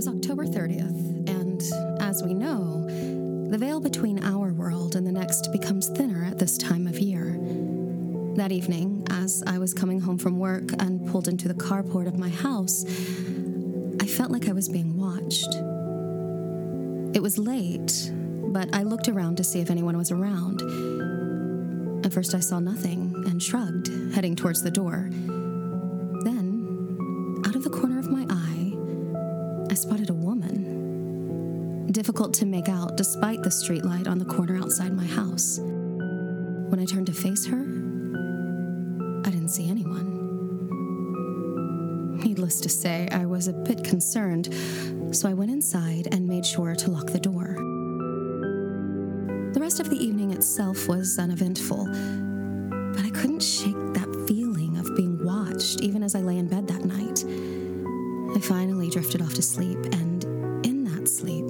was October 30th, and as we know, the veil between our world and the next becomes thinner at this time of year. That evening, as I was coming home from work and pulled into the carport of my house, I felt like I was being watched. It was late, but I looked around to see if anyone was around. At first, I saw nothing and shrugged, heading towards the door. I spotted a woman. Difficult to make out despite the streetlight on the corner outside my house. When I turned to face her, I didn't see anyone. Needless to say, I was a bit concerned, so I went inside and made sure to lock the door. The rest of the evening itself was uneventful, but I couldn't shake that feeling of being watched even as I lay in bed. Drifted off to sleep, and in that sleep,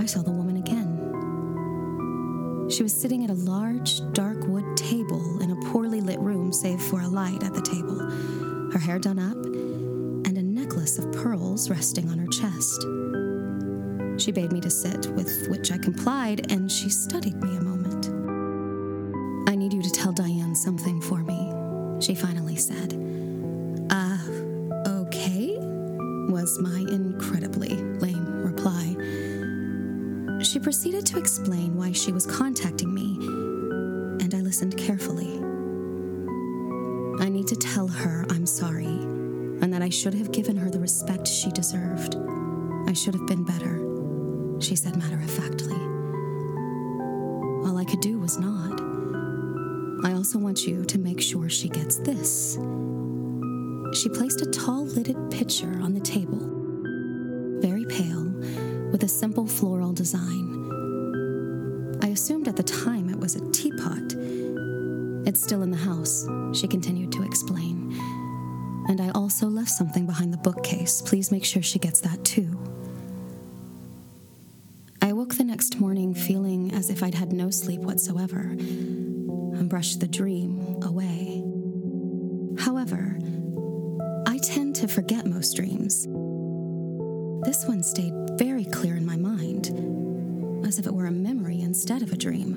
I saw the woman again. She was sitting at a large, dark wood table in a poorly lit room, save for a light at the table, her hair done up, and a necklace of pearls resting on her chest. She bade me to sit, with which I complied, and she studied me Please make sure she gets that too. I woke the next morning feeling as if I'd had no sleep whatsoever and brushed the dream away. However, I tend to forget most dreams. This one stayed very clear in my mind, as if it were a memory instead of a dream.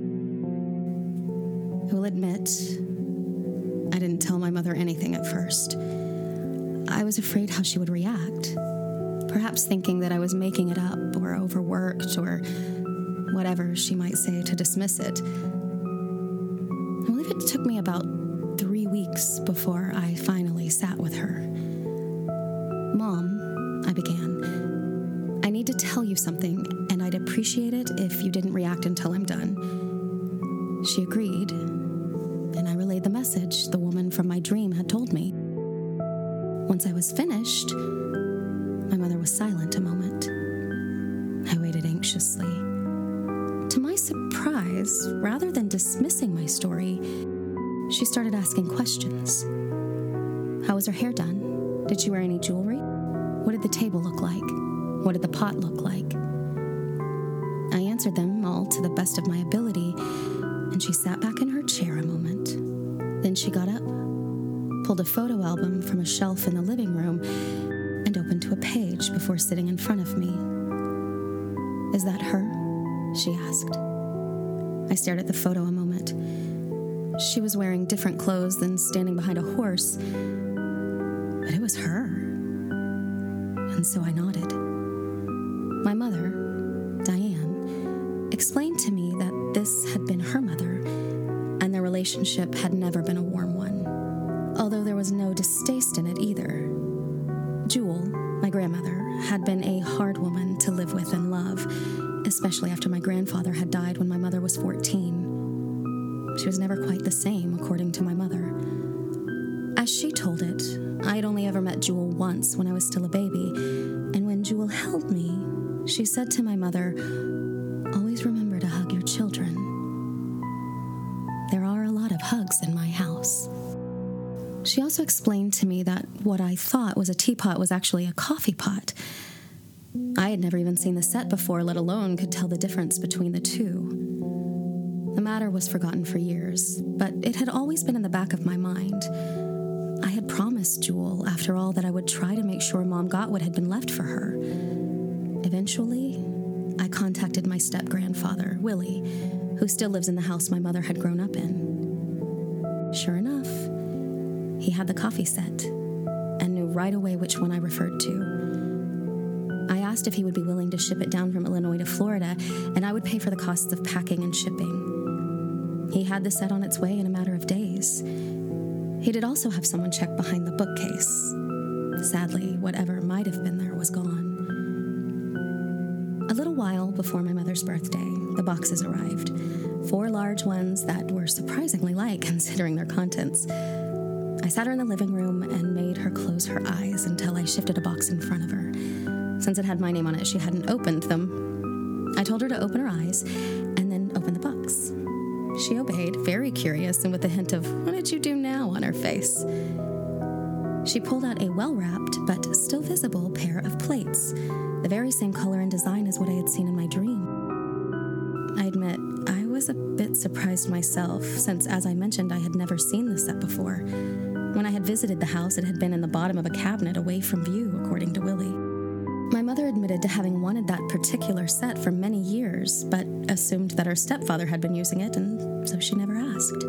I will admit, I didn't tell my mother anything at first. I was afraid how she would react perhaps thinking that I was making it up or overworked or whatever she might say to dismiss it. I believe it took me about three weeks before I finally sat with her. Mom, I began, I need to tell you something, and I'd appreciate it if you didn't react until I'm done. She agreed, and I relayed the message the woman from my dream had told me. Once I was finished, my mother was silent a moment. I waited anxiously. To my surprise, rather than dismissing my story, she started asking questions. How was her hair done? Did she wear any jewelry? What did the table look like? What did the pot look like? I answered them all to the best of my ability, and she sat back in her chair a moment. Then she got up, pulled a photo album from a shelf in the living room, opened to a page before sitting in front of me. Is that her? She asked. I stared at the photo a moment. She was wearing different clothes than standing behind a horse, but it was her. And so I nodded. My mother, Diane, explained to me that this had been her mother, and their relationship had never been a warm one, although there was no distaste in it either. Grandmother, had been a hard woman to live with and love, especially after my grandfather had died when my mother was 14. She was never quite the same, according to my mother. As she told it, I had only ever met Jewel once when I was still a baby, and when Jewel held me, she said to my mother, Always remember to hug your children. She also explained to me that what I thought was a teapot was actually a coffee pot. I had never even seen the set before, let alone could tell the difference between the two. The matter was forgotten for years, but it had always been in the back of my mind. I had promised Jewel, after all, that I would try to make sure mom got what had been left for her. Eventually, I contacted my step grandfather, Willie, who still lives in the house my mother had grown up in. Sure enough, he had the coffee set and knew right away which one I referred to. I asked if he would be willing to ship it down from Illinois to Florida, and I would pay for the costs of packing and shipping. He had the set on its way in a matter of days. He did also have someone check behind the bookcase. Sadly, whatever might have been there was gone. A little while before my mother's birthday, the boxes arrived. Four large ones that were surprisingly light considering their contents. I sat her in the living room and made her close her eyes until I shifted a box in front of her. Since it had my name on it, she hadn't opened them. I told her to open her eyes and then open the box. She obeyed, very curious and with a hint of, What did you do now on her face? She pulled out a well wrapped but still visible pair of plates, the very same color and design as what I had seen in my dream. I admit, I was a bit surprised myself, since, as I mentioned, I had never seen the set before. When I had visited the house, it had been in the bottom of a cabinet away from view, according to Willie. My mother admitted to having wanted that particular set for many years, but assumed that her stepfather had been using it, and so she never asked.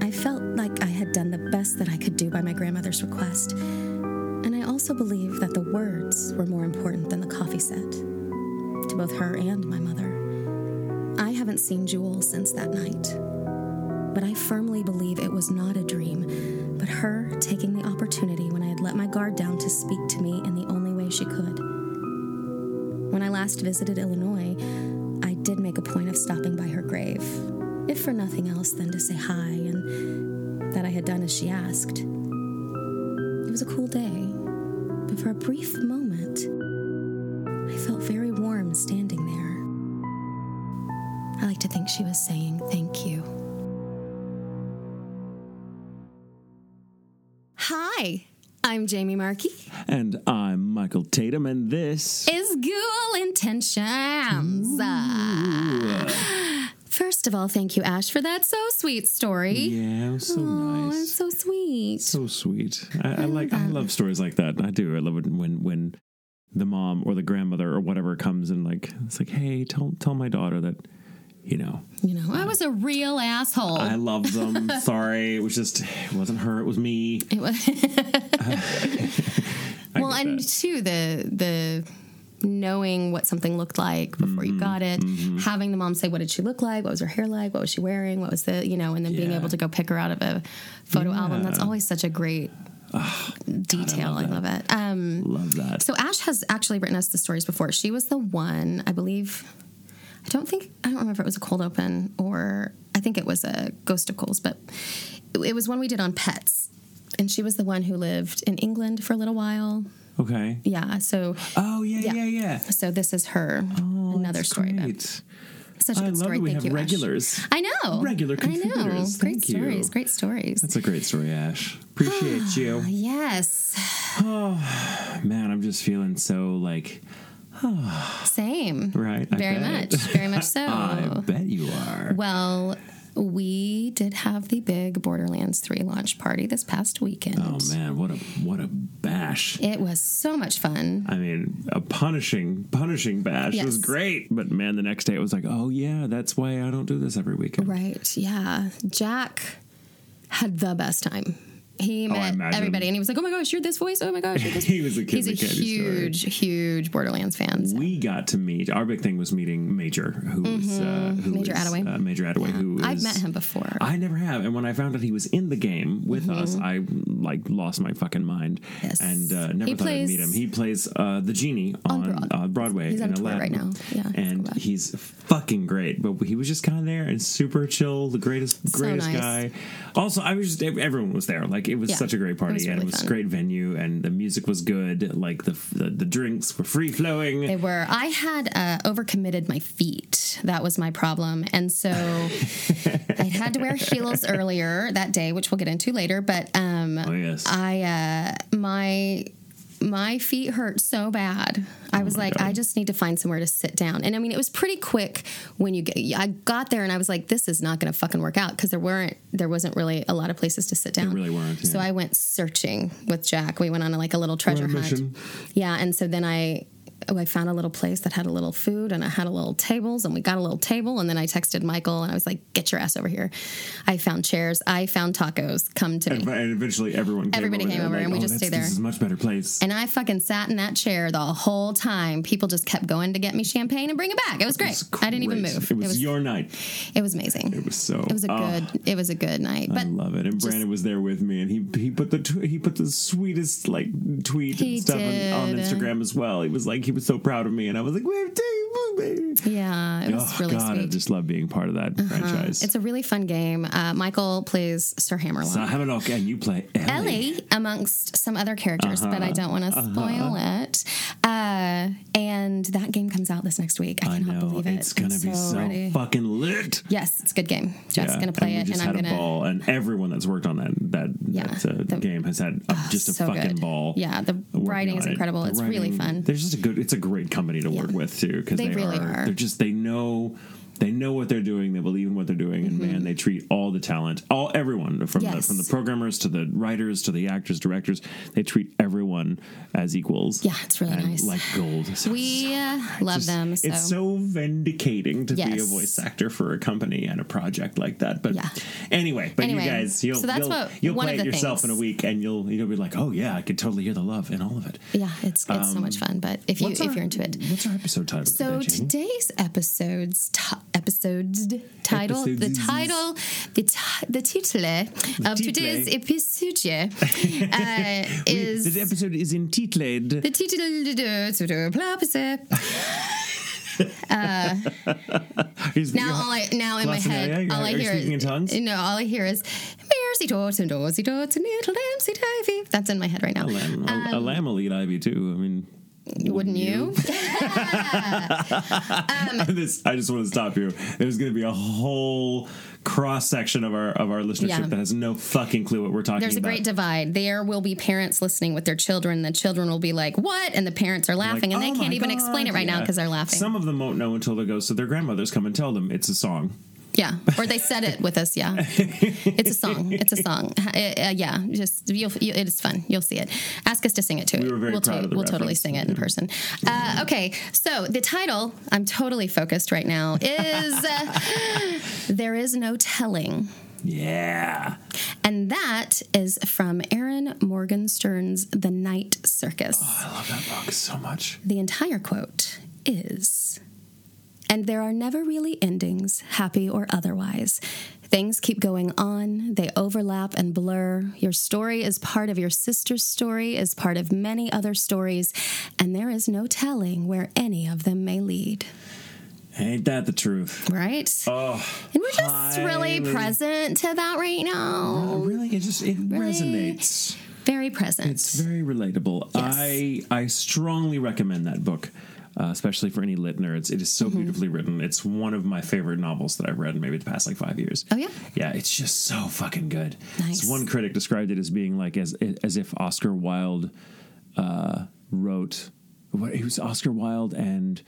I felt like I had done the best that I could do by my grandmother's request, and I also believe that the words were more important than the coffee set, to both her and my mother. I haven't seen Jewel since that night, but I firmly believe it was not a dream, but her taking the opportunity when I had let my guard down to speak to me in the only way she could. When I last visited Illinois, I did make a point of stopping by her grave, if for nothing else than to say hi and that I had done as she asked. It was a cool day, but for a brief moment, I felt very warm standing there. I like to think she was saying thank you. Hi, I'm Jamie Marchi. And I'm Michael Tatum, and this Is Ghoul Intentions. First of all, thank you, Ash, for that so sweet story. yeah, it was so Oh, nice, it's so sweet. so sweet. I, I mm, like, I um, love stories like that. I do. I love it when when the mom or the grandmother or whatever comes and like it's like, hey, tell tell my daughter that, you know, You know, I was a real asshole. I love them. Sorry, it was just it wasn't her, it was me. It was well, and that. too the the knowing what something looked like before Mm-hmm, you got it, having the mom say what did she look like, what was her hair like, what was she wearing, what was the you know, and then being able to go pick her out of a photo album. That's always such a great detail. I love, it. Um, love that. so Ash has actually written us the stories before. She was the one, I believe. I don't think I don't remember if it was a cold open or I think it was a Ghost of Coals, but it, it was one we did on pets. And she was the one who lived in England for a little while. Okay. Yeah, so Oh yeah, Yeah. yeah, yeah. so this is her Oh, another story. Great. such a I good love story. that we Thank have you, Ash. regulars. I know. Regular I know. contributors. Great you. stories. Great stories. That's a great story, Ash. Appreciate ah, you. yes. Oh man, I'm just feeling so like Same. right. I Very bet. much. Very much so. I bet you are. Well, we did have the big Borderlands 3 launch party this past weekend. Oh man, what a what a bash! It was so much fun. I mean, a punishing punishing bash. It was great, but man, the next day it was like, oh yeah, that's why I don't do this every weekend. Right. Yeah. Jack had the best time. He Oh, met everybody and he was like, oh my gosh, you're this voice. Oh my gosh, you're this He was a kid He's a candy store. huge, huge Borderlands fan. so- We got to meet. Our big thing was meeting Major, who was uh, who Mm-hmm. Major is, Attaway. Uh, Major Attaway, who is. I've met him before. I never have, and when I found out he was in the game with us, I like lost my fucking mind, Mm-hmm. Yes. and uh, never He thought I'd meet him. He plays uh, the genie on, Broad- uh, Broadway He's on in tour right now. Yeah, and he's fucking great. But he was just kind of there and super chill, the greatest, So greatest nice. guy. Also, I was just everyone was there. Like it was Yeah. such a great party, It was and it was fun. a great venue, and the music was good. Like the the, the drinks were free flowing. They were. I had uh, overcommitted my feet. That was my problem, and so I had to wear heels earlier that day, which we'll get into later. But um, Oh yes. I uh, my my feet hurt so bad. I oh was like, God. I just need to find somewhere to sit down. And I mean, it was pretty quick when you get. I got there and I was like, this is not going to fucking work out because there weren't, there wasn't really a lot of places to sit down. really weren't, So. I went searching with Jack. We went on a, like a little treasure hunt. mission. Yeah, and so then I. Oh, I found a little place that had a little food and it had a little tables and we got a little table and then I texted Michael and I was like, "Get your ass over here." I found chairs. I found tacos. Come to me. And, and eventually, everyone came Everybody over came over like, and we "Oh, just stayed there." This is a much better place. And I fucking sat in that chair the whole time. People just kept going to get me champagne and bring it back. It was great. It's I didn't even move. It was, your night. it was amazing. It was so. It was a oh, good. It was a good night. I love it. And Brandon was there with me, and he he put the tw- he put the sweetest like tweet and stuff on, on. Instagram as well. He was like he was so proud of me, and I was like, "We're taking baby." yeah, it was Oh really God, I sweet. Uh-huh. just love being part of that franchise. It's a really fun game. Uh, Michael plays Sir Hammerlock. so Hammerlock, and you play Ellie. Ellie, amongst some other characters, but Uh-huh. I don't want to spoil it. Uh, and that game comes out this next week. I I cannot know believe it. it's gonna I'm be so ready. fucking lit. Yes, it's a good game. Jeff's Yeah, gonna play and it, and I'm gonna. a ball, and everyone that's worked on that that, Yeah, that uh, the- game has had a, just a so fucking good. ball. Yeah, the writing is it. incredible. The It's really fun. There's just a good. It's a great company to work with too because They they, really are, are. They're just they know. They know what they're doing. They believe in what they're doing, and man, they treat all the talent, all everyone from the Mm-hmm. From the programmers to the writers to the actors, directors. They treat everyone as equals. Yeah, it's really nice. like gold. So We uh, love just- them. So. It's so vindicating to be a voice actor for a company and a project like that. But Yeah. anyway, but Anyway, you guys, you'll, so that's you'll, what- you'll play it yourself things. in a week, and you'll you'll be like, oh yeah, I could totally hear the love in all of it. yeah, it's it's so much fun. But if you if our- you're into it, what's our episode title? So today, today's episodes t- episodes title the title the ti- the title eh, of title. today's eh? episode uh, is This episode is entitled the title to the episode. He's- Now all I now in my head Glossolalia? all I hear is no all I hear is Mercy dots and dotsy dots and little Dempsey Davy. That's in my head right now. a lamb, a, a um, lamb will eat ivy too. I mean, Wouldn't you? this, I just want to stop you. There's going to be a whole cross section of our of our listenership Yeah. that has no fucking clue what we're talking about. There's a great divide. There will be parents listening with their children. The children will be like, "What?" and the parents are laughing, Like, and they "Oh can't my even God." explain it right now because they're laughing. Some of them won't know until they go. So their grandmothers come and tell them it's a song. Yeah, or they said it with us. Yeah, it's a song. It's a song. Uh, yeah, just you'll, you, it is fun. You'll see it. Ask us to sing it too. We were very we'll proud of the we'll totally sing it in person. Uh, okay, so the title I'm totally focused right now is uh, "There Is No Telling." Yeah. And that is from Erin Morgenstern's The Night Circus. I love that book so much. The entire quote is And there are never really endings, happy or otherwise. Things keep going on, they overlap and blur. Your story is part of your sister's story, is part of many other stories, and there is no telling where any of them may lead. Ain't that the truth? Right? Oh, and we're just really present to that right now. oh, really? It just it resonates. Very present. It's very relatable. Yes. I I strongly recommend that book. Uh, especially for any lit nerds, it is so Mm-hmm. beautifully written. It's one of my favorite novels that I've read in maybe the past like five years. Oh, yeah? yeah. It's just so fucking good. Nice. So one critic described it as being like as as if Oscar Wilde uh, wrote. What it was Oscar Wilde and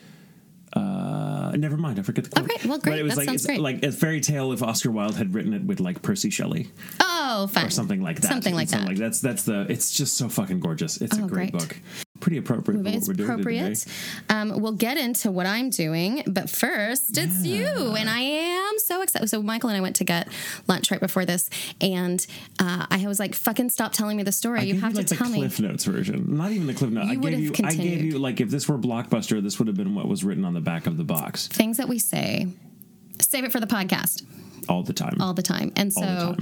uh, never mind. I forget the quote. Okay, well, great. But it was That like it's great. like a fairy tale if Oscar Wilde had written it with like Percy Shelley oh, fun. or something like that. Something like that. Like that's that's the. It's just so fucking gorgeous. It's Oh, a great, great. book. Pretty appropriate for what It's we're doing appropriate. Um, we'll get into what I'm doing, but first, it's you, and I am so excited. So Michael and I went to get lunch right before this, and uh, I was like, "Fucking stop telling me the story. I you have you like to tell me." Cliff Notes version, not even the Cliff Notes. I You would gave you. I gave continued. you like if this were Blockbuster, this would have been what was written on the back of the box Things that we say, save it for the podcast all the time. all the time, and so.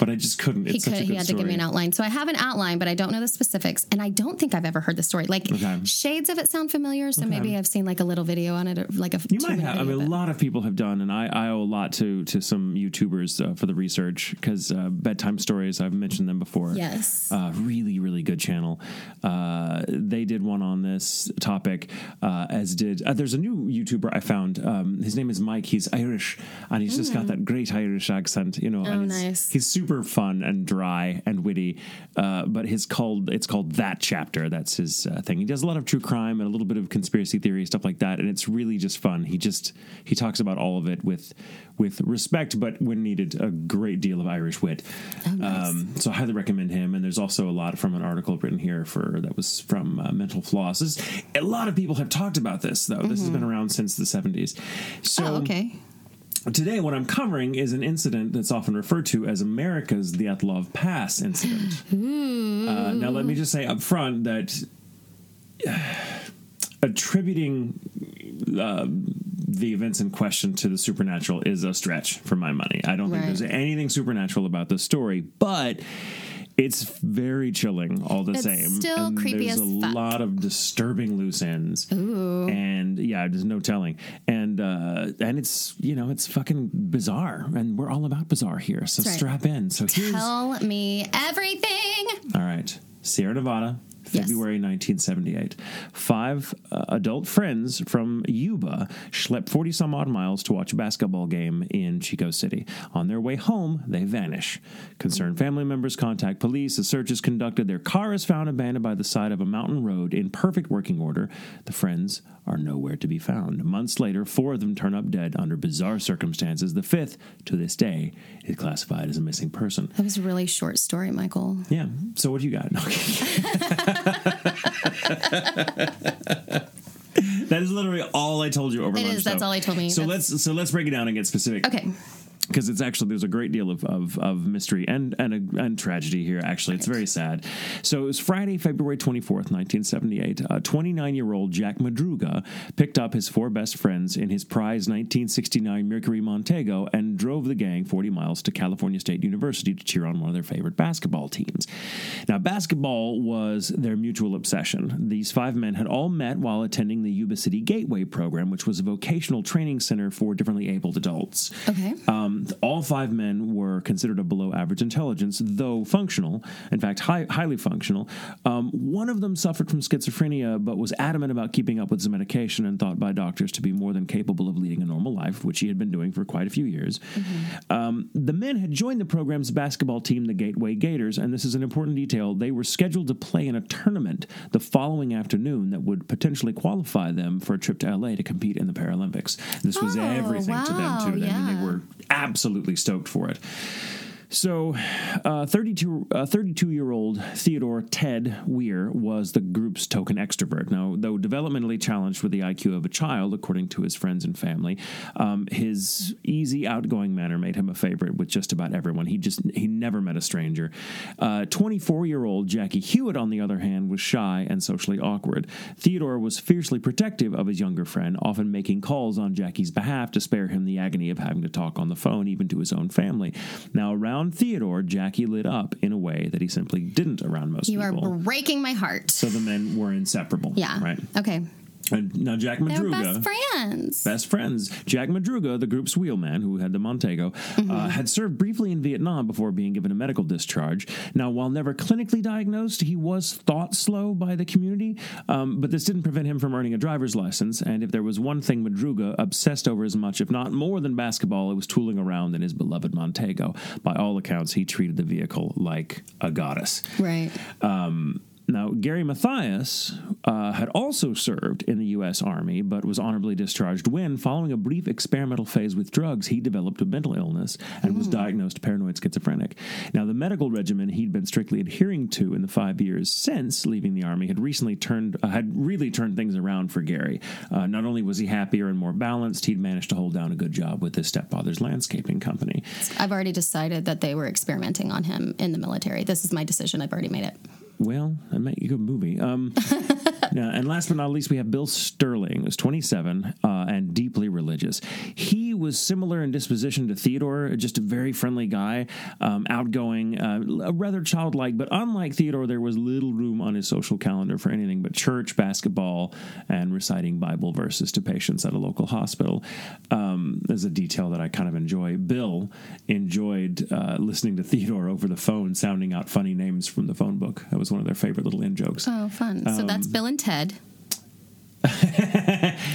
All the time. But I just couldn't. It's He such could. a good He had to give me an outline, so I have an outline, but I don't know the specifics, and I don't think I've ever heard the story. Like Okay. shades of it sound familiar, so maybe I've seen like a little video on it, or like a You might have. I mean, a lot of people have done, and I, I owe a lot to to some YouTubers uh, for the research because uh, bedtime stories. I've mentioned them before. Yes. uh, really, really good channel. Uh, they did one on this topic, uh, as did uh, there's a new YouTuber I found. Um, his name is Mike. He's Irish, and he's just got that great Irish accent. You know, and Mm. Oh, he's, nice. he's super super fun and dry and witty. Uh, but his called it's called that chapter. That's his uh, thing. He does a lot of true crime and a little bit of conspiracy theory stuff like that, and it's really just fun. He just he talks about all of it with with respect, but when needed, a great deal of Irish wit. Oh, nice. um, so I highly recommend him. And there's also a lot from an article written here for that was from uh, Mental Floss. This, a lot of people have talked about this though. This has been around since the 70s. So Mm-hmm. oh, okay. Today, what I'm covering is an incident that's often referred to as America's Dyatlov Pass incident. Uh, now, let me just say up front that uh, attributing uh, the events in question to the supernatural is a stretch for my money. I don't think there's anything supernatural about this story, but. It's very chilling all the It's same. still and creepy there's as a fuck. lot of disturbing loose ends. And yeah, there's no telling. And uh and it's you know, it's fucking bizarre. And we're all about bizarre here. So right. strap in. So here's Tell me everything. all right. Sierra Nevada, Yes. February 1978. Five uh, adult friends from Yuba schlepped 40 some odd miles to watch a basketball game in Chico City. On their way home, they vanish. Concerned family members contact police. A search is conducted. Their car is found abandoned by the side of a mountain road in perfect working order. The friends are nowhere to be found. Months later, four of them turn up dead under bizarre circumstances. The fifth, to this day, is classified as a missing person. That was a really short story, Michael. Yeah. So what do you got? that is literally all I told you over It lunch. is, that's though. all I told me. So That's- let's so let's break it down and get specific. Okay. Because it's actually there's a great deal of of, of mystery and and a, and tragedy here. Actually, it's very sad. So it was Friday, February twenty fourth, nineteen seventy eight. Twenty nine year old Jack Madruga picked up his four best friends in his prize nineteen sixty nine Mercury Montego and drove the gang forty miles to California State University to cheer on one of their favorite basketball teams. Now, basketball was their mutual obsession. These five men had all met while attending the Yuba City Gateway program, which was a vocational training center for differently abled adults. Okay. Um, all five men were considered of below average intelligence, though functional, in fact, high, highly functional. Um, one of them suffered from schizophrenia, but was adamant about keeping up with his medication and thought by doctors to be more than capable of leading a normal life, which he had been doing for quite a few years. Um, the men had joined the program's basketball team, the Gateway Gators, and this is an important detail. They were scheduled to play in a tournament the following afternoon that would potentially qualify them for a trip to LA to compete in the Paralympics. This was Oh, everything to them, wow, too. I mean, they were absolutely stoked for it. So, uh, 32 uh, 32 year old Theodore Ted Weiher was the group's token extrovert. Now, though developmentally challenged with the IQ of a child, according to his friends and family, um, his easy, outgoing manner made him a favorite with just about everyone. He just he never met a stranger. 24 year old Jackie Huett, on the other hand, was shy and socially awkward. Theodore was fiercely protective of his younger friend, often making calls on Jackie's behalf to spare him the agony of having to talk on the phone, even to his own family. Now, around Theodore, Jackie lit up in a way that he simply didn't around most people. You are breaking my heart. so the men were inseparable. Yeah. Right. Okay. And now Jack Madruga. best friends. Best friends. Jack Madruga, the group's wheelman who had the Montego, uh, had served briefly in Vietnam before being given a medical discharge. Now, while never clinically diagnosed, he was thought slow by the community, um, but this didn't prevent him from earning a driver's license. And if there was one thing Madruga obsessed over as much, if not more than basketball, it was tooling around in his beloved Montego. By all accounts, he treated the vehicle like a goddess. Right. Now, Gary Mathias uh, had also served in the U.S. Army, but was honorably discharged when, following a brief experimental phase with drugs, he developed a mental illness and was diagnosed paranoid schizophrenic. Now, the medical regimen he'd been strictly adhering to in the five years since leaving the Army had recently turned, uh, had really turned things around for Gary. Uh, not only was he happier and more balanced, he'd managed to hold down a good job with his stepfather's landscaping company. I've already decided that they were experimenting on him in the military. This is my decision. I've already made it. Well, that make a good movie. Um, now, and last but not least, we have Bill Sterling, who's 27 uh, and deeply religious. He was similar in disposition to Theodore, just a very friendly guy, um, outgoing, uh, rather childlike. But unlike Theodore, there was little room on his social calendar for anything but church, basketball, and reciting Bible verses to patients at a local hospital. Um, there's a detail that I kind of enjoy. Bill enjoyed uh, listening to Theodore over the phone, sounding out funny names from the phone book. That was one of their favorite little in jokes. Oh, fun. so that's Um, Bill and Ted.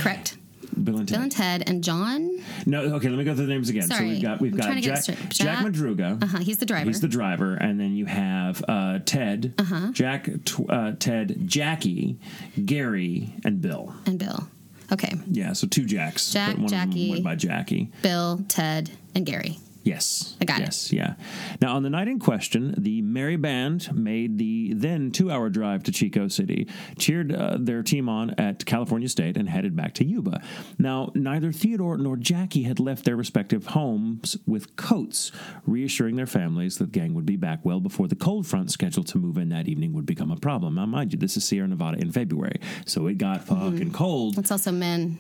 Correct. Bill and Ted. Bill and Ted and John. no, okay. Let me go through the names again. So Sorry, we've got we've I'm got trying to get Jack. Jack Jack- Madruga. Uh huh. He's the driver. He's the driver, and then you have uh, Ted, Uh-huh. Jack, tw- uh, Ted, Jackie, Gary, and Bill. and Bill. Okay. Yeah, so two Jacks. Jack, but one of Jackie. by Jackie. Bill, Ted, and Gary. Yes. I got it. yes, yeah. Now, on the night in question, the Merry Band made the then two hour drive to Chico City, cheered uh, their team on at California State, and headed back to Yuba. Now, neither Theodore nor Jackie had left their respective homes with coats, reassuring their families that the gang would be back well before the cold front scheduled to move in that evening would become a problem. Now, mind you, this is Sierra Nevada in February, so it got fucking cold. It's also men.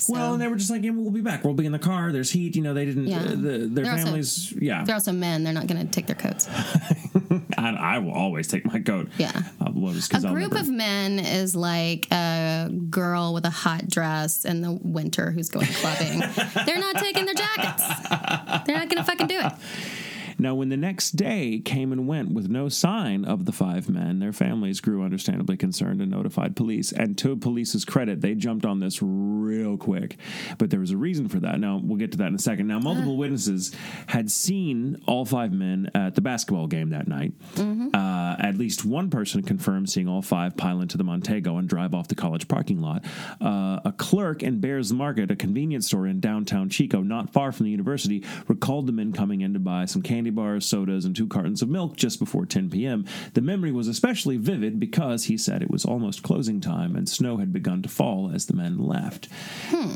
So Well, and they were just like, yeah, we'll be back. We'll be in the car. There's heat. You know, they didn't. Yeah. Uh, the, their They're also- families. yeah. they're also men. They're not going to take their coats. I, I will always take my coat. Yeah. Uh, just A I'll group never- of men is like a girl with a hot dress in the winter who's going clubbing. They're not taking their jackets. They're not going to fucking do it. Now, when the next day came and went with no sign of the five men, their families grew understandably concerned and notified police. And to police's credit, they jumped on this real quick. But there was a reason for that. Now, we'll get to that in a second. Now, multiple witnesses had seen all five men at the basketball game that night. Uh, at least one person confirmed seeing all five pile into the Montego and drive off the college parking lot. Uh, a clerk in Behr's Market, a convenience store in downtown Chico, not far from the university, recalled the men coming in to buy some candy bars, sodas, and two cartons of milk just before 10 p.m. The memory was especially vivid because he said it was almost closing time and snow had begun to fall as the men left.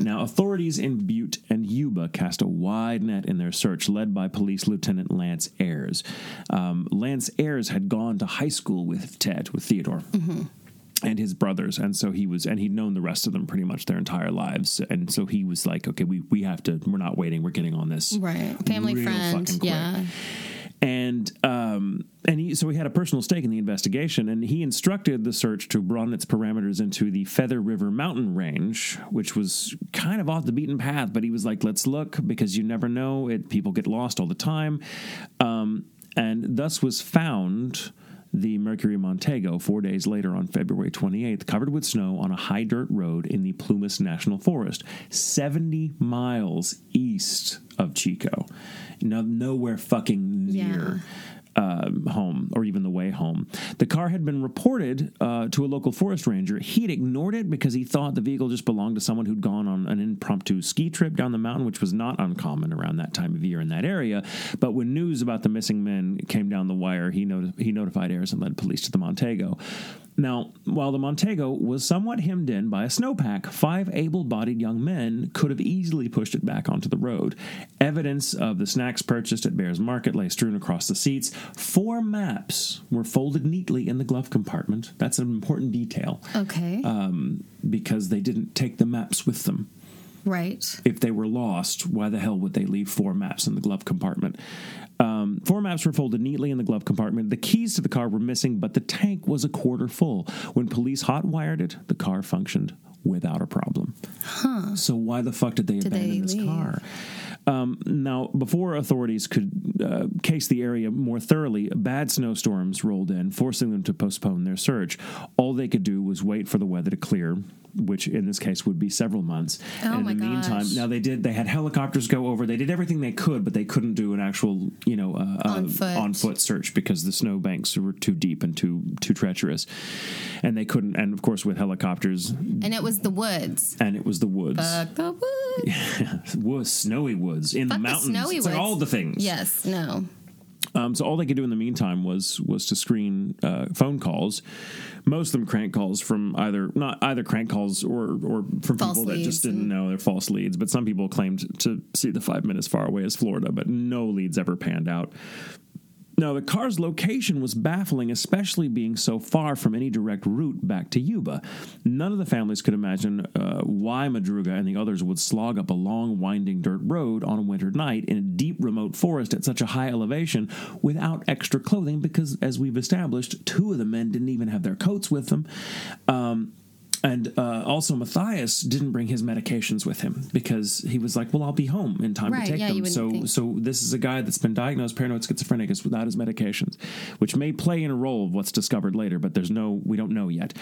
Now, authorities in Butte and Yuba cast a wide net in their search, led by Police Lieutenant Lance Ayers. Um, Lance Ayers had gone to high school with Ted, with Theodore and his brothers and so he was and he'd known the rest of them pretty much their entire lives and so he was like okay we we have to we're not waiting we're getting on this Right. Family real friend. Yeah. and um and he so he had a personal stake in the investigation and he instructed the search to broaden its parameters into the Feather River mountain range which was kind of off the beaten path but he was like let's look because you never know it people get lost all the time um and thus was found the Mercury Montego four days later on February 28th, covered with snow on a high dirt road in the Plumas National Forest, 70 miles east of Chico. No, nowhere fucking near. Um, home or even the way home. The car had been reported uh, to a local forest ranger. He'd ignored it because he thought the vehicle just belonged to someone who'd gone on an impromptu ski trip down the mountain, which was not uncommon around that time of year in that area. But when news about the missing men came down the wire, he, noti- he notified and led police to the Montego. Now, while the Montego was somewhat hemmed in by a snowpack, five able bodied young men could have easily pushed it back onto the road. Evidence of the snacks purchased at Behr's Market lay strewn across the seats. Four maps were folded neatly in the glove compartment. That's an important detail Okay. um, because they didn't take the maps with them right. if they were lost, why the hell would they leave four maps in the glove compartment? Um, four maps were folded neatly in the glove compartment. The keys to the car were missing, but the tank was a quarter full. When police hot wired it, the car functioned without a problem. Huh. So why the fuck did they Did abandon they this leave? car? Um, now, before authorities could uh, case the area more thoroughly, bad snowstorms rolled in, forcing them to postpone their search. All they could do was wait for the weather to clear, which in this case would be several months. Oh and in the meantime, now they did. They had helicopters go over. They did everything they could, but they couldn't do an actual, you know, uh, On uh, foot. on foot search because the snow banks were too deep and too too treacherous, and they couldn't. And of course, with helicopters, And it was the woods. and it was the woods, Fuck the woods. woods, snowy woods in Fuck the the mountains. snowy it's like all the things. Yes. No. Um, so all they could do in the meantime was was to screen uh, phone calls, most of them crank calls from either not either crank calls or or from False people that just didn't know they're false leads. But some people claimed to see the five as far away as Florida, but no leads ever panned out. Now, the car's location was baffling, especially being so far from any direct route back to Yuba. None of the families could imagine uh, why Madruga and the others would slog up a long, winding dirt road on a winter night in a deep, remote forest at such a high elevation without extra clothing, because, as we've established, two of the men didn't even have their coats with them. Um, and uh, also, Mathias didn't bring his medications with him because he was like, "Well, I'll be home in time Right, to take yeah, them." So, think. so this is a guy that's been diagnosed paranoid schizophrenic is without his medications, which may play in a role of what's discovered later, but there's no, we don't know yet.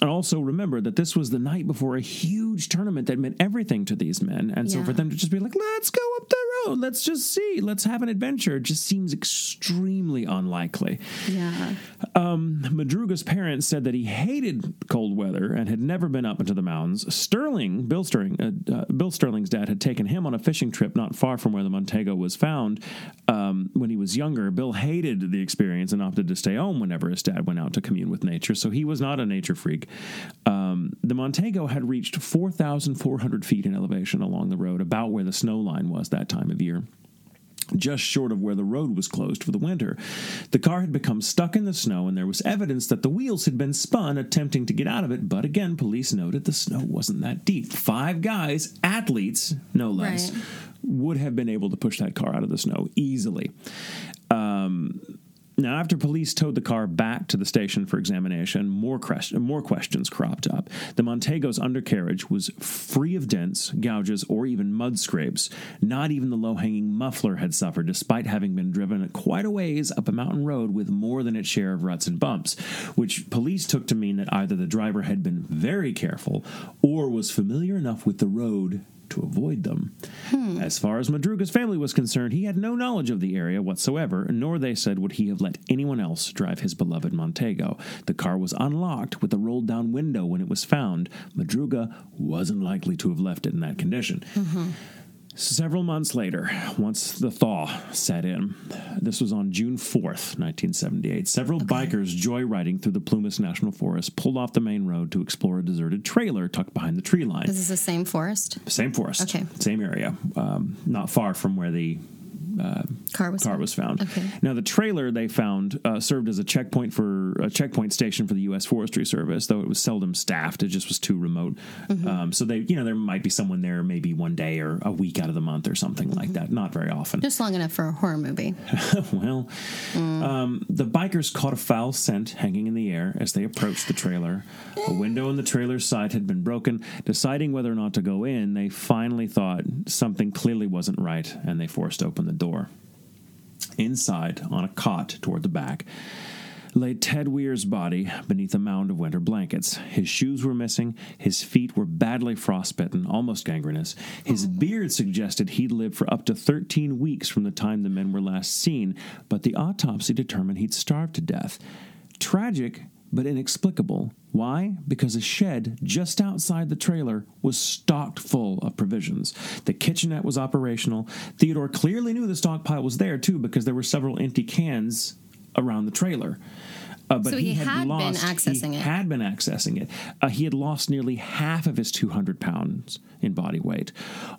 And also remember that this was the night before a huge tournament that meant everything to these men. And so for them to just be like, let's go up the road, let's just see, let's have an adventure, just seems extremely unlikely. Yeah. Madruga's parents said that he hated cold weather and had never been up into the mountains. Sterling, Bill Sterling, uh, uh, Bill Sterling's dad had taken him on a fishing trip not far from where the Montego was found um, when he was younger. Bill hated the experience and opted to stay home whenever his dad went out to commune with nature, so he was not a nature freak. Um, the Montego had reached 4,400 feet in elevation along the road, about where the snow line was that time of year just short of where the road was closed for the winter. The car had become stuck in the snow, and there was evidence that the wheels had been spun attempting to get out of it. But again, police noted the snow wasn't that deep. Five guys, athletes, no less, Right. would have been able to push that car out of the snow easily. Um, now, after police towed the car back to the station for examination, more, more questions cropped up. The Montego's undercarriage was free of dents, gouges, or even mud scrapes. Not even the low hanging muffler had suffered, despite having been driven quite a ways up a mountain road with more than its share of ruts and bumps, which police took to mean that either the driver had been very careful or was familiar enough with the road to avoid them. As far as Madruga's family was concerned, he had no knowledge of the area whatsoever, nor, they said, would he have let anyone else drive his beloved Montego. The car was unlocked with a rolled down window when it was found. Madruga wasn't likely to have left it in that condition. Several months later, once the thaw set in, this was on June 4th, 1978, several bikers joyriding through the Plumas National Forest pulled off the main road to explore a deserted trailer tucked behind the tree line. This is the same forest. Same forest. Okay. Same area. Um, not far from where the Car was. car was found. Okay. Now, the trailer they found uh, served as a checkpoint for a checkpoint station for the U.S. Forestry Service, though it was seldom staffed. It just was too remote. Mm-hmm. Um, so they, you know, there might be someone there maybe one day or a week out of the month or something Mm-hmm. like that. Not very often. Just long enough for a horror movie. well, um, the bikers caught a foul scent hanging in the air as they approached the trailer. A window in the trailer's side had been broken. Deciding whether or not to go in, they finally thought something clearly wasn't right, and they forced open the door. Inside, on a cot toward the back, lay Ted Weiher's body beneath a mound of winter blankets. His shoes were missing, his feet were badly frostbitten, almost gangrenous. His beard suggested he'd lived for up to 13 weeks from the time the men were last seen, but the autopsy determined he'd starved to death. Tragic, but inexplicable. Why? Because a shed just outside the trailer was stocked full of provisions. The kitchenette was operational. Theodore clearly knew the stockpile was there too because there were several empty cans around the trailer. Uh, but So he had, had been lost, accessing he it. Had been accessing it. Uh, he had lost nearly half of his 200 pounds in body weight.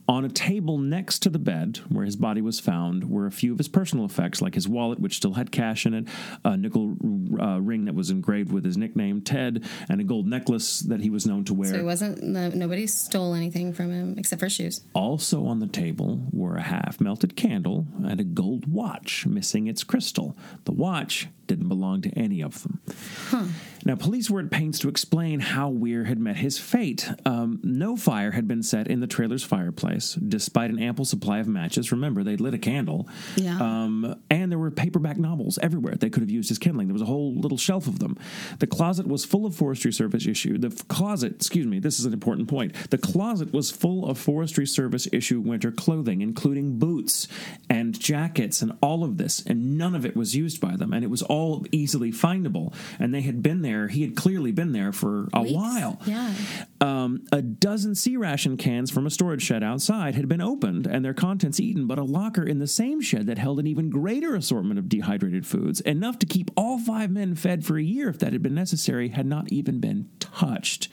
On a table next to the bed where his body was found were a few of his personal effects, like his wallet, which still had cash in it, a nickel uh, ring that was engraved with his nickname Ted, and a gold necklace that he was known to wear. So it wasn't. Nobody stole anything from him except for shoes. Also on the table were a half melted candle and a gold watch missing its crystal. The watch didn't belong to any of them. Now, police were at pains to explain how Weiher had met his fate. Um, no fire had been set in the trailer's fireplace, despite an ample supply of matches. Remember, they'd lit a candle. Yeah. Um, and there were paperback novels everywhere they could have used as kindling. There was a whole little shelf of them. The closet was full of Forestry Service issue. The f- closet, excuse me, this is an important point. The closet was full of Forestry Service issue winter clothing, including boots and jackets and all of this, and none of it was used by them. And it was all easily findable. And they had been there, he had clearly been there for a Weeks. while. Yeah. Um, a dozen C ration cans from a storage shed outside had been opened and their contents eaten, but a locker in the same shed that held an even greater assortment of dehydrated foods, enough to keep all five men fed for a year if that had been necessary, had not even been touched.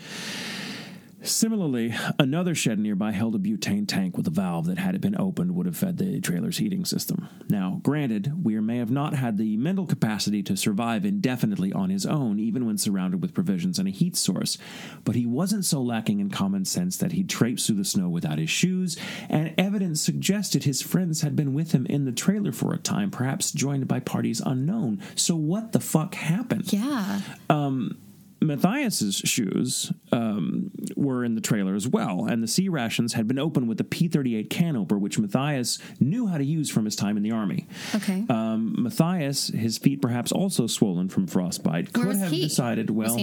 Similarly, another shed nearby held a butane tank with a valve that, had it been opened, would have fed the trailer's heating system. Now, granted, Weiher may have not had the mental capacity to survive indefinitely on his own, even when surrounded with provisions and a heat source, but he wasn't so lacking in common sense that he'd traipse through the snow without his shoes, and evidence suggested his friends had been with him in the trailer for a time, perhaps joined by parties unknown. So, what the fuck happened? Yeah. Um, Mathias's shoes um, were in the trailer as well, and the C rations had been opened with a P38 can opener, which Mathias knew how to use from his time in the army. Okay. Um, Mathias, his feet perhaps also swollen from frostbite, Where could have he? decided, well,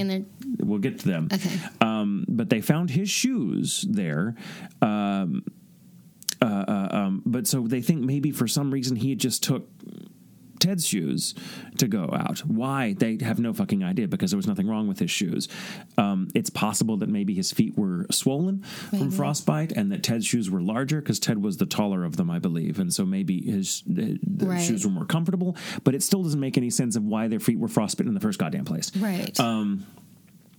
we'll get to them. Okay. Um, but they found his shoes there. Um, uh, uh, um, but so they think maybe for some reason he just took Ted's shoes to go out. Why? They have no fucking idea because there was nothing wrong with his shoes. Um, it's possible that maybe his feet were swollen from frostbite and that Ted's shoes were larger because Ted was the taller of them, I believe. And so maybe his Right. shoes were more comfortable, but it still doesn't make any sense of why their feet were frostbitten in the first goddamn place. Right. Um,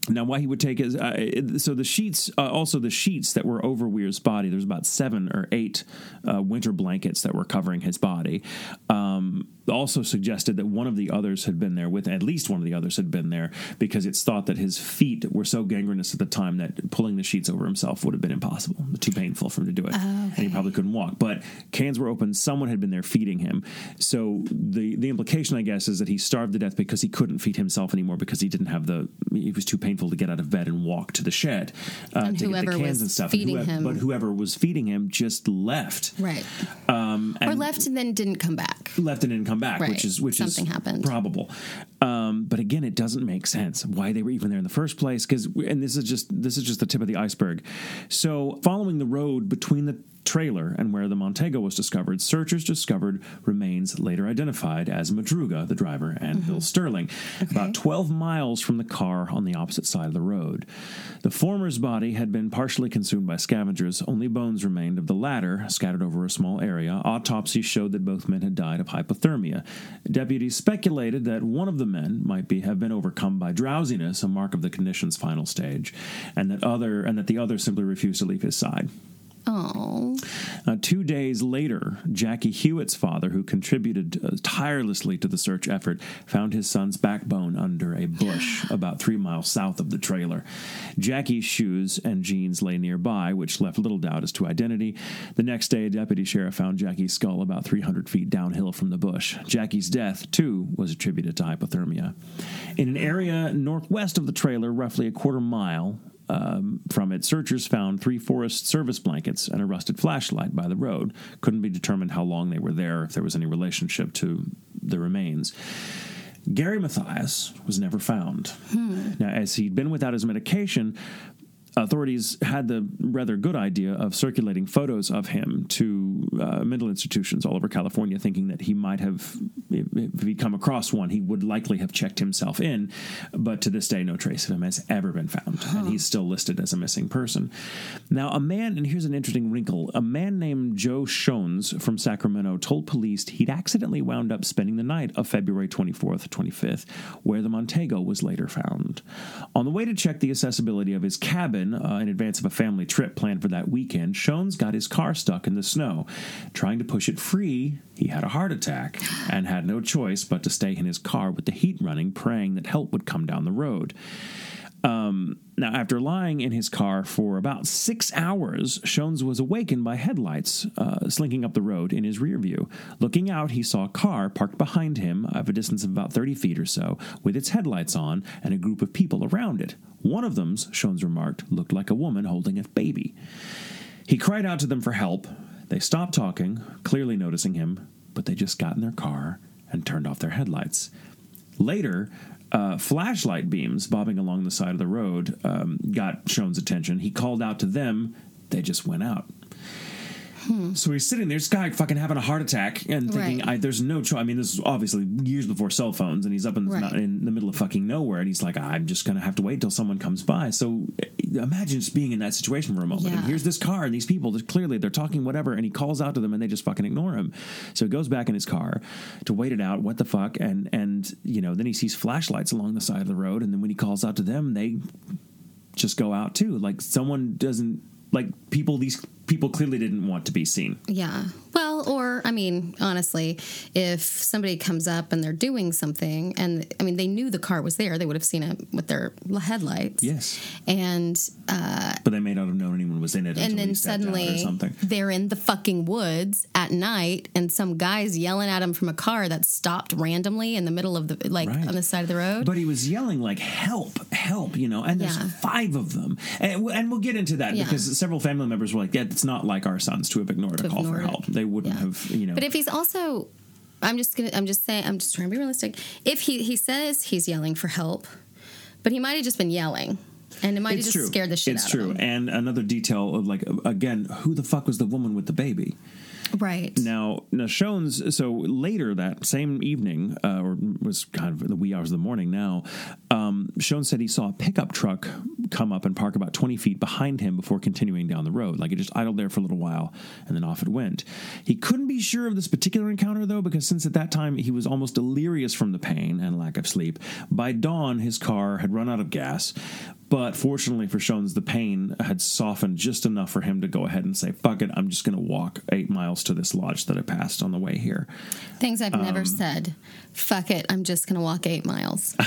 Now, why he would take his uh, so the sheets, uh, also the sheets that were over Weiher's body. There's about seven or eight uh, winter blankets that were covering his body. Um, also suggested that one of the others had been there with at least one of the others had been there because it's thought that his feet were so gangrenous at the time that pulling the sheets over himself would have been impossible, too painful for him to do it, and he probably couldn't walk. But cans were open. Someone had been there feeding him. So the the implication, I guess, is that he starved to death because he couldn't feed himself anymore because he didn't have the. It was too painful to get out of bed and walk to the shed uh, And to get the cans and stuff. feeding whoever, him- but whoever was feeding him just left. right. Um, Or and left and then didn't come back. left and didn't come back, Right. which is which Something is happened. probable. Um, but again, it doesn't make sense why they were even there in the first place. Because and this is just this is just the tip of the iceberg. So following the road between the trailer and where the Montego was discovered, searchers discovered remains later identified as Madruga, the driver, and Mm-hmm. Bill Sterling, about 12 miles from the car on the opposite side of the road. The former's body had been partially consumed by scavengers. Only bones remained of the latter, scattered over a small area. Autopsy showed that both men had died of hypothermia. Deputies speculated that one of the men might be have been overcome by drowsiness, a mark of the condition's final stage, and that other and that the other simply refused to leave his side. Oh. Uh, two days later, Jackie Huett's father, who contributed uh, tirelessly to the search effort, found his son's backbone under a bush about three miles south of the trailer. Jackie's shoes and jeans lay nearby, which left little doubt as to identity. The next day, a deputy sheriff found Jackie's skull about 300 feet downhill from the bush. Jackie's death, too, was attributed to hypothermia. In an area northwest of the trailer, roughly a quarter mile, um, from it, searchers found three Forest Service blankets and a rusted flashlight by the road. Couldn't be determined how long they were there, if there was any relationship to the remains. Gary Mathias was never found. Now, as he'd been without his medication, authorities had the rather good idea of circulating photos of him to uh, mental institutions all over California, thinking that he might have, if he'd come across one, he would likely have checked himself in. But to this day, no trace of him has ever been found, and he's still listed as a missing person. Now, a man, and here's an interesting wrinkle a man named Joe Shones from Sacramento told police he'd accidentally wound up spending the night of February 24th, 25th, where the Montego was later found. On the way to check the accessibility of his cabin uh, in advance of a family trip planned for that weekend, Shones got his car stuck in the snow. Trying to push it free, he had a heart attack and had no choice but to stay in his car with the heat running, praying that help would come down the road. Um, now, after lying in his car for about six hours, Shones was awakened by headlights uh, slinking up the road in his rear view. Looking out, he saw a car parked behind him of a distance of about 30 feet or so, with its headlights on and a group of people around it. One of them, Shones remarked, looked like a woman holding a baby. He cried out to them for help. They stopped talking, clearly noticing him, but they just got in their car and turned off their headlights. Later, uh, flashlight beams bobbing along the side of the road um, got Shone's attention. He called out to them. They just went out. So he's sitting there, this guy fucking having a heart attack and thinking, Right. I, there's no choice. I mean, this is obviously years before cell phones, and he's up in, the Right. in the middle of fucking nowhere, and he's like, I'm just going to have to wait till someone comes by. So eh, imagine just being in that situation for a moment. And here's this car, and these people, clearly they're talking whatever, and he calls out to them, and they just fucking ignore him. So he goes back in his car to wait it out. What the fuck? And and you know, then he sees flashlights along the side of the road, and then when he calls out to them, they just go out too. Like someone doesn't like people. These people clearly didn't want to be seen. Yeah. Well, or I mean, honestly, if somebody comes up and they're doing something, and I mean, they knew the car was there, they would have seen it with their headlights. Yes, And uh, but they may not have known anyone was in it. and then he stepped out suddenly they're in the fucking woods at night and some guys yelling at him from a car that stopped randomly in the middle of the like Right. on the side of the road. But he was yelling like "help, help!" You know, and there's Yeah. five of them, and, and we'll get into that Yeah. because several family members were like, "Yeah, it's not like our sons to have ignored a call for ignored it. help. They wouldn't Yeah. have, you know." But if he's also, I'm just gonna, I'm just saying, I'm just trying to be realistic. If he he says he's yelling for help, but he might have just been yelling, and it might have just true. scared the shit it's out true. of him. And another detail of like again, who the fuck was the woman with the baby? Right. Now, now Shones. So later that same evening, uh, or was kind of the wee hours of the morning. Now, um, Shones said he saw a pickup truck come up and park about twenty feet behind him before continuing down the road. Like it just idled there for a little while, and then off it went. He couldn't be sure of this particular encounter though, because since at that time he was almost delirious from the pain and lack of sleep. By dawn, his car had run out of gas. But fortunately for Shones, the pain had softened just enough for him to go ahead and say, fuck it, I'm just going to walk eight miles to this lodge that I passed on the way here. Things I've never um, said. Fuck it. I'm just gonna walk eight miles. I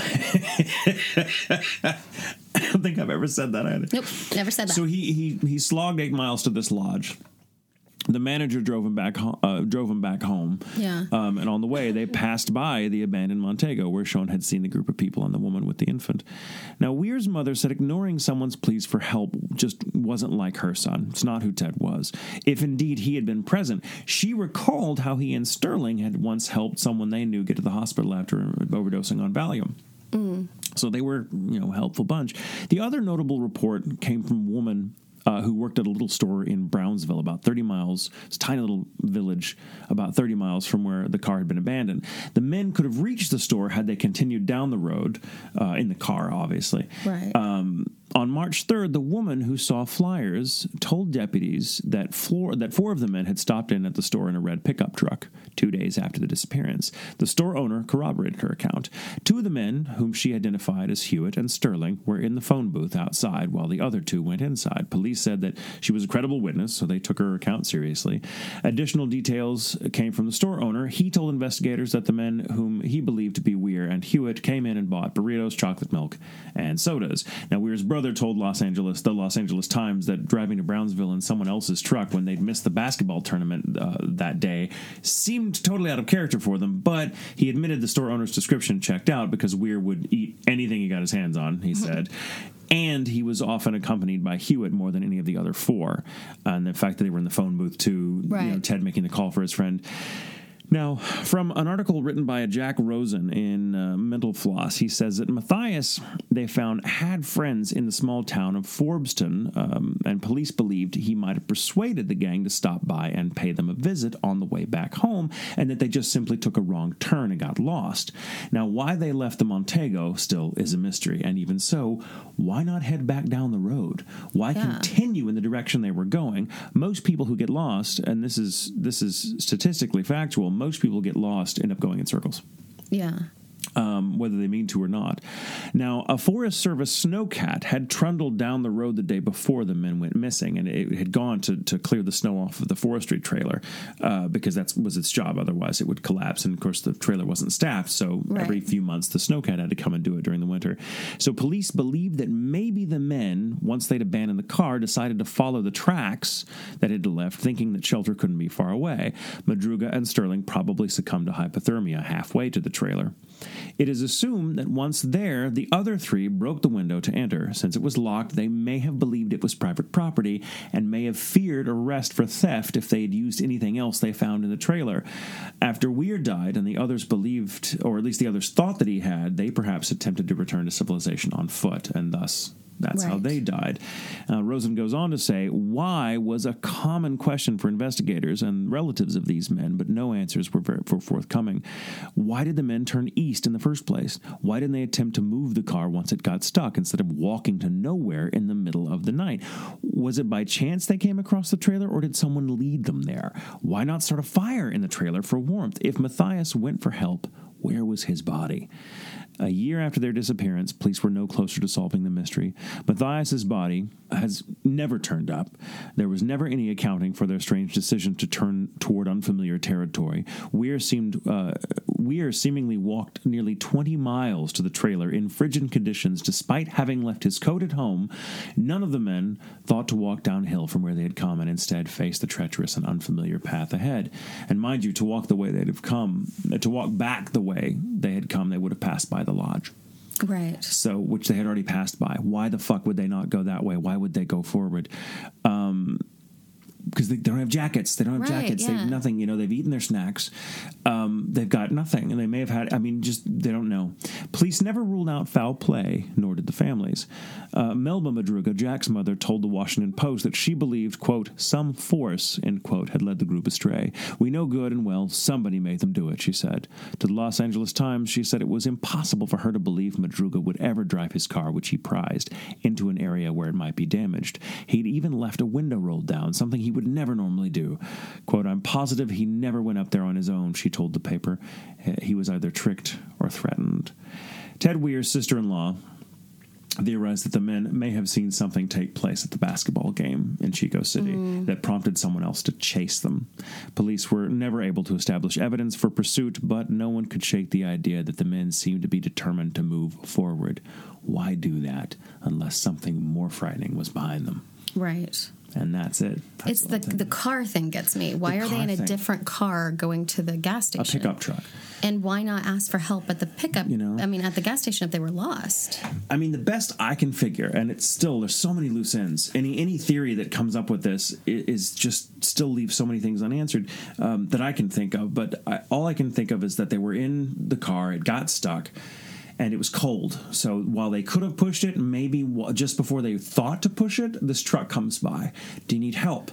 don't think I've ever said that either. nope. Never said that. So he, he, he slogged eight miles to this lodge. The manager drove him back. ho- Uh, drove him back home. Yeah. Um, and on the way, they passed by the abandoned Montego, where Sean had seen the group of people and the woman with the infant. Now, Weiher's mother said ignoring someone's pleas for help just wasn't like her son. It's not who Ted was. If indeed he had been present, she recalled how he and Sterling had once helped someone they knew get to the hospital after overdosing on Valium. So they were, you know, a helpful bunch. The other notable report came from a woman uh, who worked at a little store in Brownsville, about 30 miles. It's a tiny little village, about 30 miles from where the car had been abandoned. The men could have reached the store had they continued down the road uh, in the car, obviously. Right. Um, on March 3rd, the woman who saw flyers told deputies that that four of the men had stopped in at the store in a red pickup truck two days after the disappearance. The store owner corroborated her account. Two of the men, whom she identified as Huett and Sterling, were in the phone booth outside while the other two went inside. Police said that she was a credible witness, so they took her account seriously. Additional details came from the store owner. He told investigators that the men whom he believed to be Weiher and Huett came in and bought burritos, chocolate milk, and sodas. Now, Weiher's brother told Los Angeles, the Los Angeles Times, that driving to Brownsville in someone else's truck when they'd missed the basketball tournament uh, that day seemed totally out of character for them. But he admitted the store owner's description checked out because Weiher would eat anything he got his hands on. He said. And he was often accompanied by Huett more than any of the other four. And the fact that they were in the phone booth too, you know, Ted making the call for his friend. Now, from an article written by Jack Rossen in uh, Mental Floss, he says that Mathias, they found, had friends in the small town of Forbestown, um, and police believed he might have persuaded the gang to stop by and pay them a visit on the way back home, and that they just simply took a wrong turn and got lost. Now, why they left the Montego still is a mystery, and even so, why not head back down the road? Why Yeah. continue in the direction they were going? Most people who get lost, and this is this is statistically factual, most people get lost end up going in circles yeah. Um, whether they mean to or not. Now, a Forest Service snowcat had trundled down the road the day before the men went missing, and it had gone to, to clear the snow off of the forestry trailer uh, because that was its job. Otherwise, it would collapse. And of course, the trailer wasn't staffed, so Right. every few months the snowcat had to come and do it during the winter. So police believed that maybe the men, once they'd abandoned the car, decided to follow the tracks that it had left, thinking that shelter couldn't be far away. Madruga and Sterling probably succumbed to hypothermia halfway to the trailer. It is assumed that once there, the other three broke the window to enter. Since it was locked, they may have believed it was private property and may have feared arrest for theft if they had used anything else they found in the trailer. After Weiher died and the others believed, or at least the others thought that he had, they perhaps attempted to return to civilization on foot, and thus that's how they died. Uh, Rossen goes on to say, why was a common question for investigators and relatives of these men, but no answers were, ver- were forthcoming. Why did the men turn east in the first place? Why didn't they attempt to move the car once it got stuck instead of walking to nowhere in the middle of the night? Was it by chance they came across the trailer, or did someone lead them there? Why not start a fire in the trailer for warmth? If Mathias went for help, where was his body? A year after their disappearance, police were no closer to solving the mystery. Mathias's body has never turned up. There was never any accounting for their strange decision to turn toward unfamiliar territory. Weiher seemed uh, Weiher seemingly walked nearly 20 miles to the trailer in frigid conditions despite having left his coat at home. None of the men thought to walk downhill from where they had come and instead faced the treacherous and unfamiliar path ahead. And mind you, to walk the way they'd have come, to walk back the way they had come, they would have passed by the lodge. Right. So, which they had already passed by. Why the fuck would they not go that way? Why would they go forward? Um, because they don't have jackets. They don't have Right, jackets. They've nothing. You know, they've eaten their snacks. Um, they've got nothing, and they may have had. I mean, just they don't know. Police never ruled out foul play, nor did the families. Uh, Melba Madruga, Jack's mother, told the Washington Post that she believed, "quote some force," end quote, had led the group astray. We know good and well somebody made them do it. She said to the Los Angeles Times. She said it was impossible for her to believe Madruga would ever drive his car, which he prized, into an area where it might be damaged. He'd even left a window rolled down, something he would never normally do. Quote, I'm positive he never went up there on his own, she told the paper. Eh, he was either tricked or threatened. Ted Weiher's sister in law theorized that the men may have seen something take place at the basketball game in Chico City mm. that prompted someone else to chase them. Police were never able to establish evidence for pursuit, but no one could shake the idea that the men seemed to be determined to move forward. Why do that unless something more frightening was behind them? Right. And that's it. That's It's the the car thing gets me. Why The are they in a thing. different car going to the gas station? a pickup truck. And why not ask for help at the pickup? You know? I mean, at the gas station if they were lost. I mean, the best I can figure, and it's still there's so many loose ends. Any any theory that comes up with this is just still leaves so many things unanswered um, that I can think of. But I, all I can think of is that they were in the car, it got stuck, and it was cold. So while they could have pushed it, maybe just before they thought to push it, this truck comes by. Do you need help?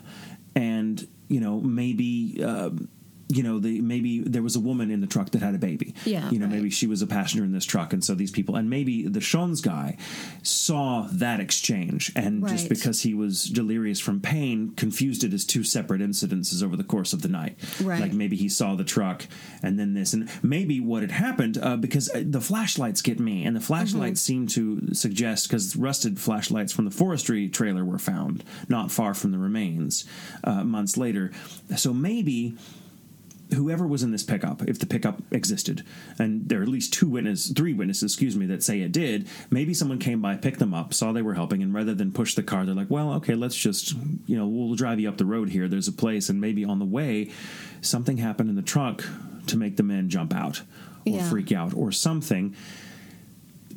And you know maybe. Um, you know, the maybe there was a woman in the truck that had a baby. Yeah, You know, right. maybe she was a passenger in this truck, and so these people, and maybe the Shons guy saw that exchange, and just because he was delirious from pain, confused it as two separate incidences over the course of the night. Right. Like maybe he saw the truck and then this, and maybe what had happened uh, because uh, the flashlights get me, and the flashlights seem to suggest because rusted flashlights from the forestry trailer were found not far from the remains uh, months later. So maybe whoever was in this pickup, if the pickup existed, and there are at least two witnesses, three witnesses, excuse me, that say it did, maybe someone came by, picked them up, saw they were helping, and rather than push the car, they're like, well, okay, let's just, you know, we'll drive you up the road here. There's a place, and maybe on the way, something happened in the truck to make the men jump out or Yeah. freak out or something.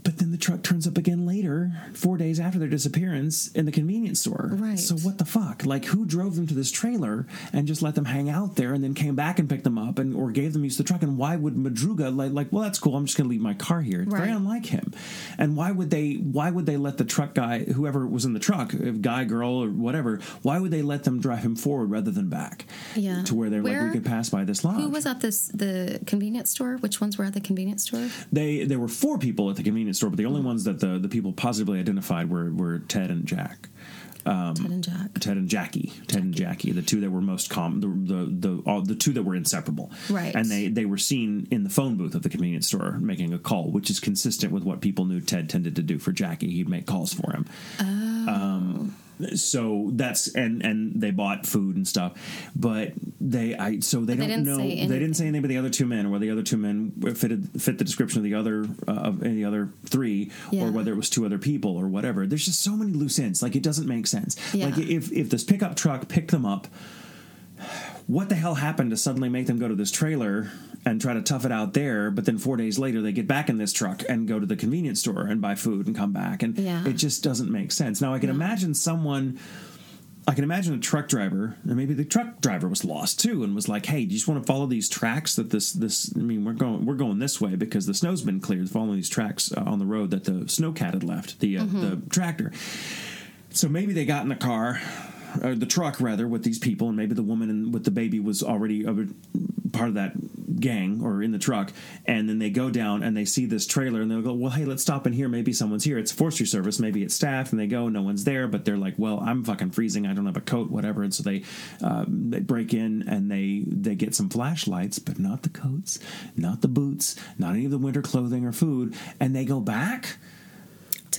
But then the truck turns up again later, four days after their disappearance, in the convenience store. Right. So what the fuck? Like, who drove them to this trailer and just let them hang out there, and then came back and picked them up, and or gave them use the truck? And why would Madruga like, like, well, that's cool. I'm just going to leave my car here. It's very unlike him. And why would they? Why would they let the truck guy, whoever was in the truck, guy, girl, or whatever? Why would they let them drive him forward rather than back? Yeah. To where they're like, we could pass by this lodge. Who was at this the convenience store? Which ones were at the convenience store? They there were four people at the convenience store, but the only ones that the, the people positively identified were, were Ted and Jack. Ted and Jack. Ted and Jackie, Ted and Jackie, the two that were most common, the the the, all, the two that were inseparable, Right. And they they were seen in the phone booth of the convenience store making a call, which is consistent with what people knew Ted tended to do for Jackie. He'd make calls for him. Um, so that's and and they bought food and stuff, but they I so they don't know they didn't say anything about the other two men or whether the other two men fitted fit the description of the other uh, of any other three Yeah. or whether it was two other people or whatever. There's just so many loose ends. Like it doesn't make sense. Yeah. Like if if this pickup truck picked them up, what the hell happened to suddenly make them go to this trailer and try to tough it out there? But then four days later, they get back in this truck and go to the convenience store and buy food and come back, and Yeah. it just doesn't make sense. Now I can imagine someone. I can imagine a truck driver, and maybe the truck driver was lost too, and was like, "Hey, do you just want to follow these tracks that this this? I mean, we're going we're going this way because the snow's been cleared. Following these tracks uh, on the road that the snowcat had left, the uh, the tractor. So maybe they got in the car, or the truck rather, with these people, and maybe the woman and with the baby was already a part of that gang or in the truck, and then they go down and they see this trailer, and they'll go, "Well, hey, let's stop in here. Maybe someone's here. It's forestry service. Maybe it's staff." And they go, no one's there, but they're like, "Well, I'm fucking freezing. I don't have a coat, whatever." And so they um, they break in and they they get some flashlights, but not the coats, not the boots, not any of the winter clothing or food, and they go back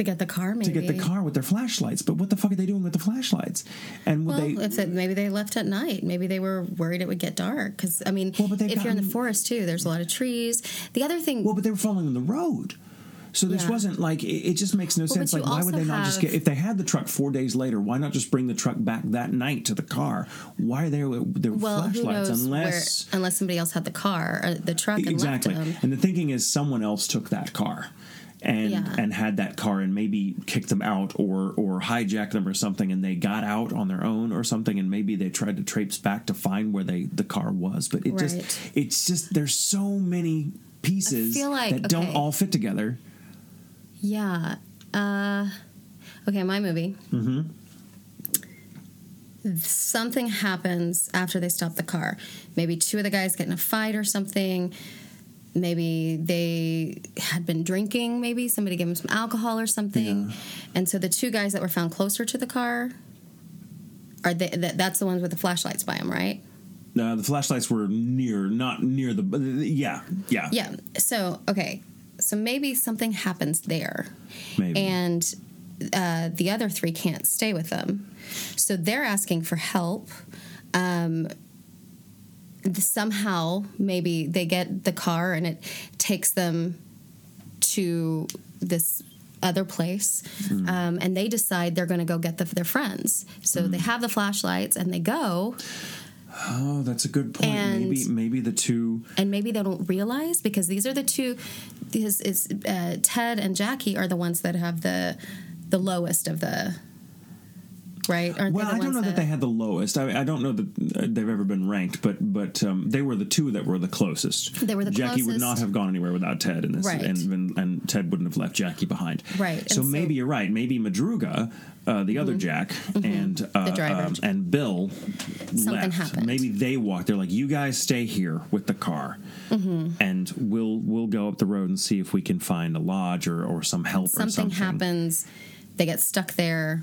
To get the car, maybe to get the car with their flashlights. But what the fuck are they doing with the flashlights? And would Well, they? if it, maybe they left at night, maybe they were worried it would get dark. Because I mean, Well, but if you're in the forest too, there's a lot of trees. The other thing, Well, but they were following the road. So this Yeah. wasn't like it, it just makes no but sense. Like, why would they not just get if they had the truck four days later? Why not just bring the truck back that night to the car? Why are they with their well, flashlights unless where unless somebody else had the car, or the truck, and exactly? And the thinking is someone else took that car. And, Yeah. and had that car and maybe kicked them out or or hijacked them or something and they got out on their own or something and maybe they tried to traipse back to find where they the car was but it just it's just there's so many pieces like- that don't all fit together Yeah. Uh, okay, my movie. Mm-hmm. Something happens after they stop the car. Maybe two of the guys get in a fight or something. Maybe they had been drinking. Maybe somebody gave them some alcohol or something. Yeah. And so the two guys that were found closer to the car are they, that, that's the ones with the flashlights by them, right? Uh, the flashlights were near, not near the. Yeah, yeah, Yeah. So okay. So maybe something happens there. maybe. and uh, the other three can't stay with them. So they're asking for help. Um, somehow, maybe they get the car and it takes them to this other place, Hmm. um, and they decide they're going to go get the, their friends. So Hmm. they have the flashlights and they go, oh, that's a good point. And- maybe, maybe the two. and maybe they don't realize because these are the two. These is uh, Ted and Jackie are the ones that have the the lowest of the right. Aren't Well, they I don't know that they had the lowest. I, I don't know that uh, they've ever been ranked, but but um, they were the two that were the closest. They were the Jackie would not have gone anywhere without Ted in this, Right. and, and and Ted wouldn't have left Jackie behind. Right, So so- Mm-hmm. maybe you're right. Maybe Madruga, uh, the other Jack, and uh, driver. um, and Bill Something left. happened. Maybe they walked. They're like, you guys stay here with the car, Mm-hmm. and we'll we'll go up the road and see if we can find a lodge or, or some help or something something. happens. They get stuck there.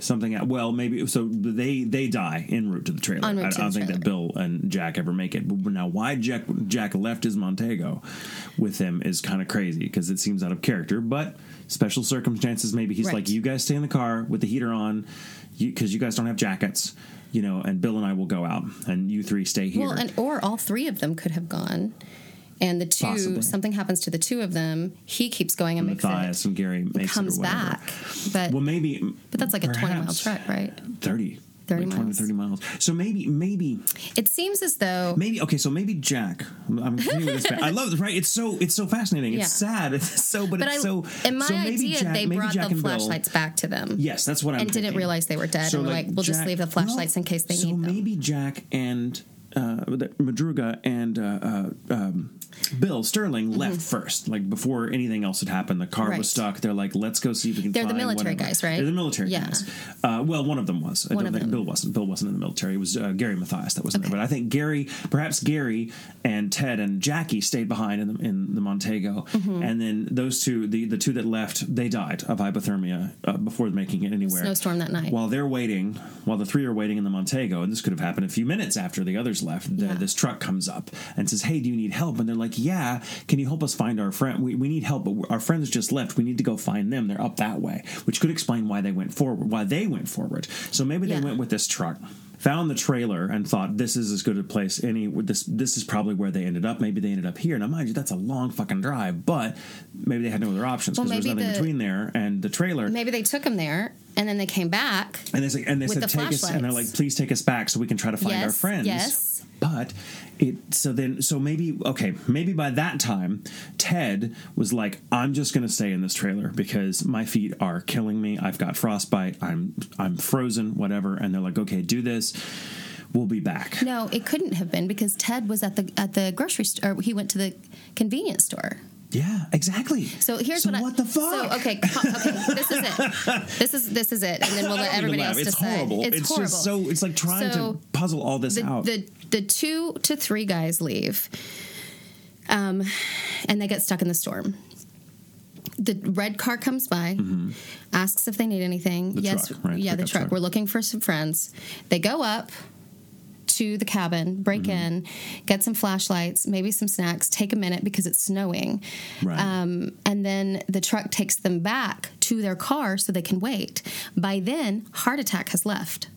Something well maybe so they they die en route to the trailer. I, to I don't think that bill and jack ever make it. But now why jack jack left his montego with him is kind of crazy because it seems out of character. But special circumstances maybe he's Right. like you guys stay in the car with the heater on because you, guys don't have jackets you know and bill and i will go out and you three stay here. Well, and or all three of them could have gone. And the two, Possibly. something happens to the two of them. He keeps going and makes mathias it. and gary makes comes it back, but well maybe but that's like a twenty mile trek, right? 30 30 like 20 miles. 30 miles so maybe maybe It seems as though Maybe okay, so maybe Jack. I'm this. I love this. Right? It's so it's so fascinating. It's Yeah. sad. It's so, but, But it's I, so. in my so maybe idea, Jack, they maybe brought Jack the and Bill- flashlights back to them. Yes, that's what I'm. and didn't realize they were dead, and were like, "We'll just leave the flashlights in case they so need them." maybe Jack and uh, Madruga and uh, uh, um, Bill Sterling left first, like before anything else had happened. The car Mm-hmm. Right. was stuck. They're like, let's go see if we can. They're the military whatever. guys, right? They're the military Yeah. guys. Uh, well, one of them was. I One don't of think them. Bill wasn't. Bill wasn't in the military. It was uh, Gary Mathias that was in Okay. there. But I think Gary, perhaps Gary and Ted and Jackie stayed behind in the, in the Montego, Mm-hmm. and then those two, the the two that left, they died of hypothermia uh, before making it anywhere. Snowstorm that night. While they're waiting, while the three are waiting in the Montego, and this could have happened a few minutes after the others left, Yeah. this truck comes up and says, Hey, do you need help? And they're like, Yeah, can you help us find our friend? We, we need help, but our friends just left. We need to go find them. They're up that way, which could explain why they went forward, why they went forward. So maybe they Yeah. went with this truck. Found the trailer and thought this is as good a place any. This this is probably where they ended up. Maybe they ended up here. Now, mind you, that's a long fucking drive, but maybe they had no other options Well, because there was nothing the- between there and the trailer. Maybe they took him there, and then they came back. And they and they said, the take us, and they're like, please take us back so we can try to find our friends. yes. But it, so then, so maybe, okay, maybe by that time, Ted was like, I'm just to stay in this trailer because my feet are killing me. I've got frostbite. I'm, I'm frozen, whatever. And they're like, okay, do this. We'll be back. No, it couldn't have been because Ted was at the at the grocery store. He went to the convenience store. Yeah, exactly. So here's so what I, what the fuck? So okay, okay, this is it. This is this is it, and then we'll let everybody else. It's decide. horrible. It's, It's, horrible. just so, it's like trying So, to puzzle all this the, out. the the two to three guys leave, um, and they get stuck in the storm. The red car comes by, asks if they need anything. Mm-hmm. The yes, truck, right? yeah, the truck. truck. We're looking for some friends. They go up to the cabin, break Mm-hmm. in, get some flashlights, maybe some snacks. Take a minute because it's snowing, Right. um, and then the truck takes them back to their car so they can wait. By then, heart attack has left.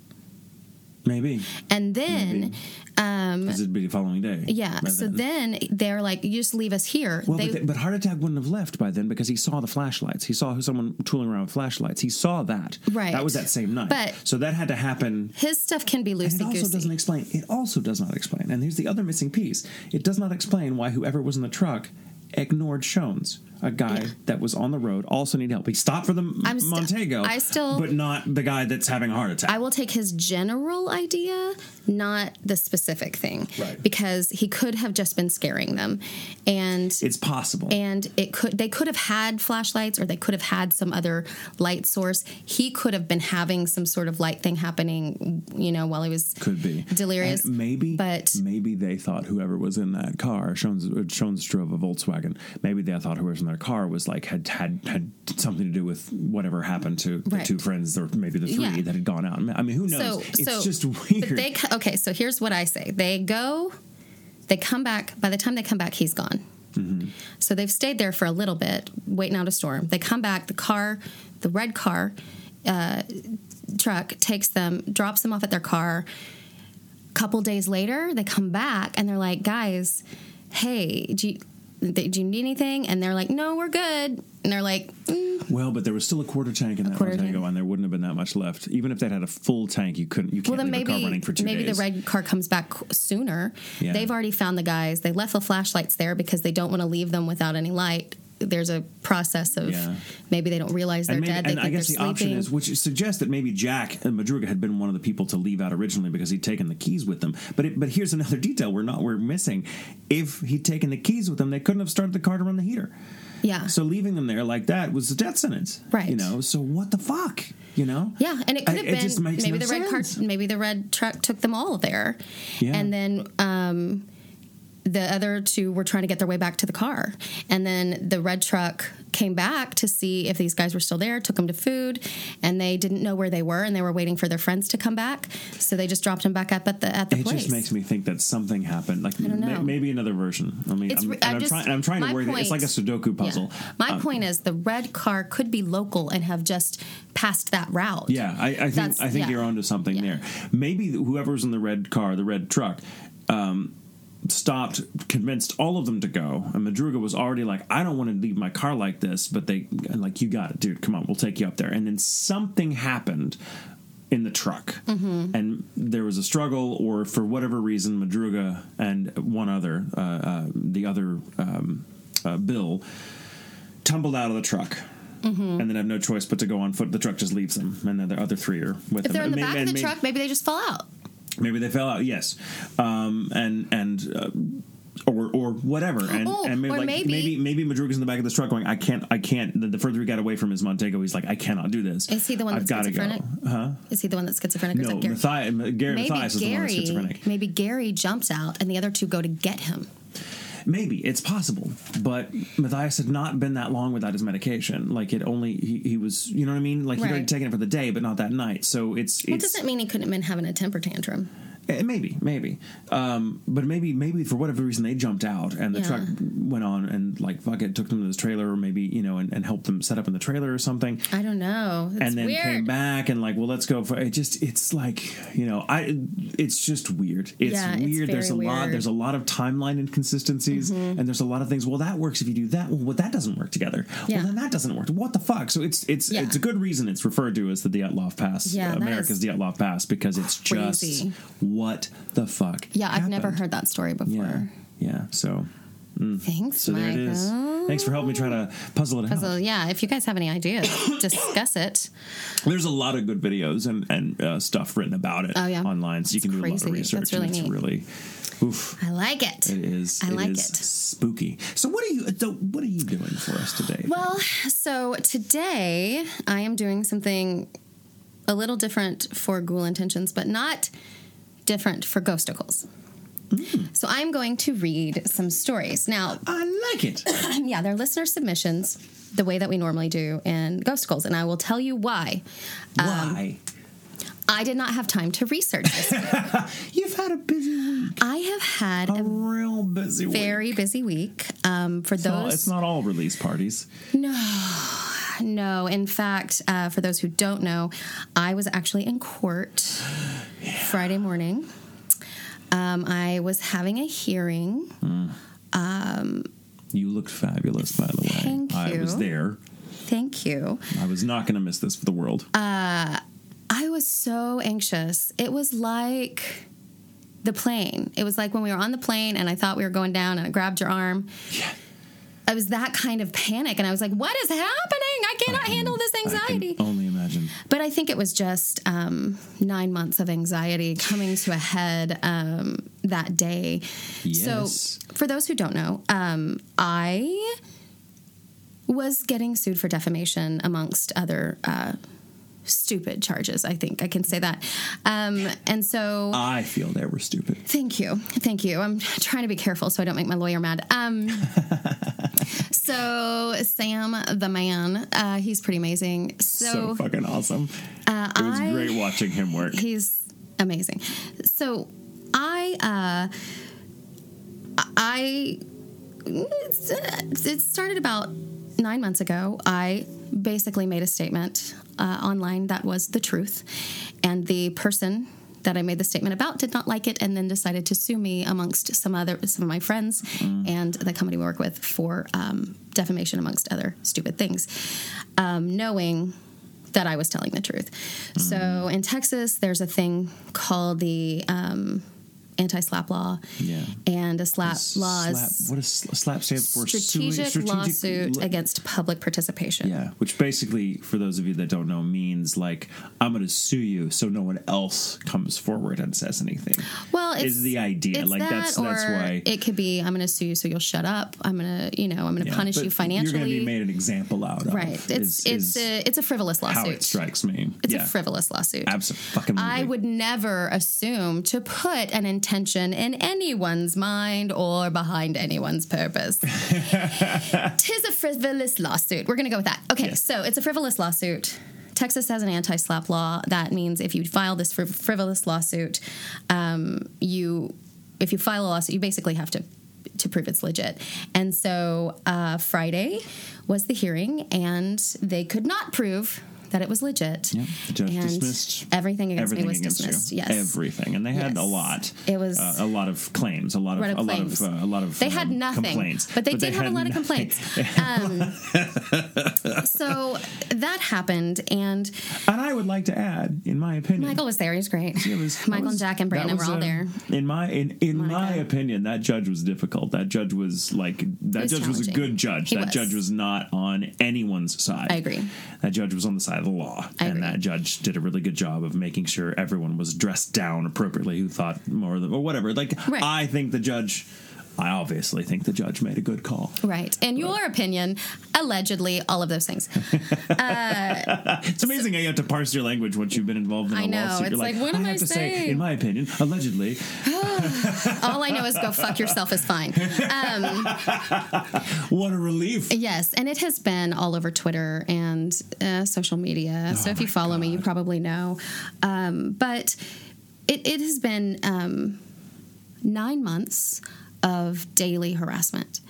Maybe. And then, um, Because it'd be the following day. yeah, so then. then they're like, you just leave us here. Well, they, but, th- but heart attack wouldn't have left by then because he saw the flashlights. He saw someone tooling around with flashlights. He saw that. Right. That was that same night. But- so that had to happen. his stuff can be And it loosey also doesn't explain. It also does not explain. And here's the other missing piece. It does not explain why whoever was in the truck ignored Shones, a guy Yeah. that was on the road, also need help. He stopped for the M- I'm sti- Montego. I still- but not the guy that's having a heart attack. I will take his general idea, not the specific thing, Right. because he could have just been scaring them, and it's possible. and it could they could have had flashlights or they could have had some other light source. He could have been having some sort of light thing happening, you know, while he was Could be delirious. And maybe, but- maybe they thought whoever was in that car, Shones, Shones drove a Volkswagen. Maybe they thought whoever was in their car was like had had had something to do with whatever happened to the two friends, or maybe the three Yeah. that had gone out. I mean, who knows? So, it's so, just weird. But they okay. So here's what I say: they go, they come back. By the time they come back, he's gone. Mm-hmm. So they've stayed there for a little bit, waiting out a storm. They come back. The car, the red car, uh, truck takes them, drops them off at their car. A couple days later, they come back and they're like, "Guys, hey, do you, do you need anything?" And they're like, "No, we're good." And they're like, mm, well, but there was still a quarter tank in that quarter tank. and there wouldn't have been that much left. Even if they'd had a full tank, you couldn't. You can't Well, then a car maybe running for two maybe days. the red car comes back sooner. Yeah. They've already found the guys. They left the flashlights there because they don't want to leave them without any light. There's a process of Yeah. maybe they don't realize they're maybe, dead. They and think I guess the they're option sleeping. is, which suggests that maybe Jack and Madruga had been one of the people to leave out originally because he'd taken the keys with them. But it, but here's another detail we're not we're missing. If he'd taken the keys with them, they couldn't have started the car to run the heater. yeah. So leaving them there like that was a death sentence, Right. You know. So what the fuck, you know? yeah, and it could I- have it been maybe no the red car, maybe the red truck took them all there, Yeah. and then um, the other two were trying to get their way back to the car, and then the red truck came back to see if these guys were still there, took them to food, and they didn't know where they were, and they were waiting for their friends to come back, so they just dropped them back up at the at the It place. just makes me think that something happened. Like don't may- know. maybe another version. I mean, It's I'm, and I'm just- trying. I'm trying to work. it. It's like a Sudoku puzzle. Yeah. My Um, point is the red car could be local and have just passed that route. Yeah, I, I think That's- I think yeah. you're onto something Yeah. there. Maybe whoever's in the red car, the red truck, um, stopped, convinced all of them to go, and Madruga was already like, "I don't want to leave my car like this," but they like, "You got it, dude. Come on, we'll take you up there." And then something happened in the truck, Mm-hmm. and there was a struggle, or for whatever reason, Madruga and one other, uh, uh, the other um, uh, Bill, tumbled out of the truck. Mm-hmm. And then have no choice but to go on foot. The truck just leaves them, and then the other three are with them. If they're in the And back maybe- of the and truck, maybe they just fall out. Maybe they fell out. Yes, um, and and. Uh, or, or whatever, and, and maybe, like, maybe- maybe maybe Madruga's in the back of this truck going, I can't, I can't. The, the further he got away from his Montego, he's like, I cannot do this. Is he the one I've that's got to go. schizophrenic? Huh? Is he the one that's schizophrenic? No, that Gary? Mathias, Gary maybe Mathias is the one that's Gary. schizophrenic. Maybe Gary jumps out, and the other two go to get him. Maybe it's possible, but Mathias had not been that long without his medication. Like it only he, he was, you know what I mean? Like he'd already taken it for the day, but not that night. So it's it's doesn't mean he couldn't have been having a temper tantrum. Eh, Maybe, maybe, um, but maybe, maybe for whatever reason they jumped out and the Yeah. truck went on and like fuck it, took them to this trailer or maybe you know and, and helped them set up in the trailer or something, I don't know. It's and then weird. came back and like, well, let's go for it. Just it's like you know, I it's just weird. It's Yeah, it's weird. there's a very lot. Mm-hmm. There's a lot of timeline inconsistencies, and there's a lot of things. Well, that works if you do that. Well, well that doesn't work together. Yeah. Well, then that doesn't work. What the fuck? So it's it's Yeah. it's a good reason it's referred to as the Dyatlov Pass. Yeah, uh, America's Dyatlov Pass because it's just crazy. What the fuck. Yeah, I've never heard that story before. Yeah, yeah. So Thanks, so there it is. Michael. Thanks for helping me try to puzzle it So out. yeah, if you guys have any ideas, discuss it. There's a lot of good videos and and uh, stuff written about it Oh, yeah. online, so you It's can do a lot of research. That's really and it's neat. really, oof, I like it. it is. I like is it. Spooky. So what are you? What are you doing for us today? Well, so today I am doing something a little different for Ghoul Intentions, but not different for Ghosticles. Mm. So I'm going to read some stories. Now, I like it. yeah, they're listener submissions, the way that we normally do in Ghosticles, and I will tell you why. Why? I did not have time to research this. You've had a busy week. I have had A a real busy week. very busy week. Um, for It's not, those it's not all release parties. No. no. In fact, uh, for those who don't know, I was actually in court Friday morning. Um, I was having a hearing. You looked fabulous, by the way. Thank you. I was there. Thank you. I was not going to miss this for the world. I was so anxious. It was like the plane. It was like when we were on the plane and I thought we were going down and I grabbed your arm. Yeah. I was that kind of panic and I was like, what is happening? I cannot handle this I anxiety. can only imagine. But I think it was just um, nine months of anxiety coming to a head um, that day. Yes. So, for those who don't know, um, I was getting sued for defamation amongst other uh, stupid charges. I think I can say that. Um, and so, I feel they were stupid. Thank you. Thank you. I'm trying to be careful so I don't make my lawyer mad. Um, so, Sam, the man, uh, he's pretty amazing. So, So, fucking awesome. uh, it was I, great watching him work. He's amazing. So, I, uh, I, it started about nine months ago. I basically made a statement uh, online that was the truth, and the person that I made the statement about did not like it, and then decided to sue me amongst some other some of my friends and the company we work with for um, defamation amongst other stupid things, um, knowing that I was telling the truth. So in Texas, there's a thing called the um, anti-slap law, Yeah. and a slap law Slap, is what does SLAP stands for? Sui- strategic, lawsuit against public participation. Yeah, which basically, for those of you that don't know, means like I'm going to sue you so no one else comes forward and says anything. Well, it's is the idea like that, that's or that's why it could be I'm going to sue you so you'll shut up. I'm going to you know I'm going to yeah, punish you financially. You're going to be made an example out of. right. It's is- it's is a it's a frivolous lawsuit. how it strikes me. It's yeah, a frivolous lawsuit. absolutely. I would never assume to put an intention in anyone's mind or behind anyone's purpose. Tis a frivolous lawsuit. We're going to go with that. Okay, so it's a frivolous lawsuit. Texas has an anti-slap law. That means if you file this friv- frivolous lawsuit, um, you if you file a lawsuit, you basically have to to prove it's legit. And so uh, Friday was the hearing, and they could not prove that it was legit. Yeah, the judge and dismissed everything against everything me was against dismissed. you. Yes, everything, and they had Yes. a lot. It was- uh, a lot of claims, a lot of Lot of a lot of uh, a lot of They had um, nothing, complaints, but they did have a had lot of complaints. Um, so that happened, and And I would like to add, in my opinion, Michael was there. He was great. It was- Michael was- and Jack and Brandon were all uh, there. In my in, in my opinion, that judge was difficult. That judge was like that was judge was a good judge. He that was. judge was not on anyone's side. I agree. That judge was on the side the law, I and agree. that judge did a really good job of making sure everyone was dressed down appropriately who thought more than or whatever. Like Right. I think the judge. I obviously think the judge made a good call. Right. In your opinion, allegedly, all of those things. It's amazing how you have to parse your language once you've been involved in a I know. lawsuit. You're It's like, what I am have I to say, saying? in my opinion, allegedly, all I know is go fuck yourself is fine. Um, what a relief. yes, and it has been all over Twitter and uh, social media. so if you Oh follow me, you probably know. Um, but it, it has been um, nine months of daily harassment,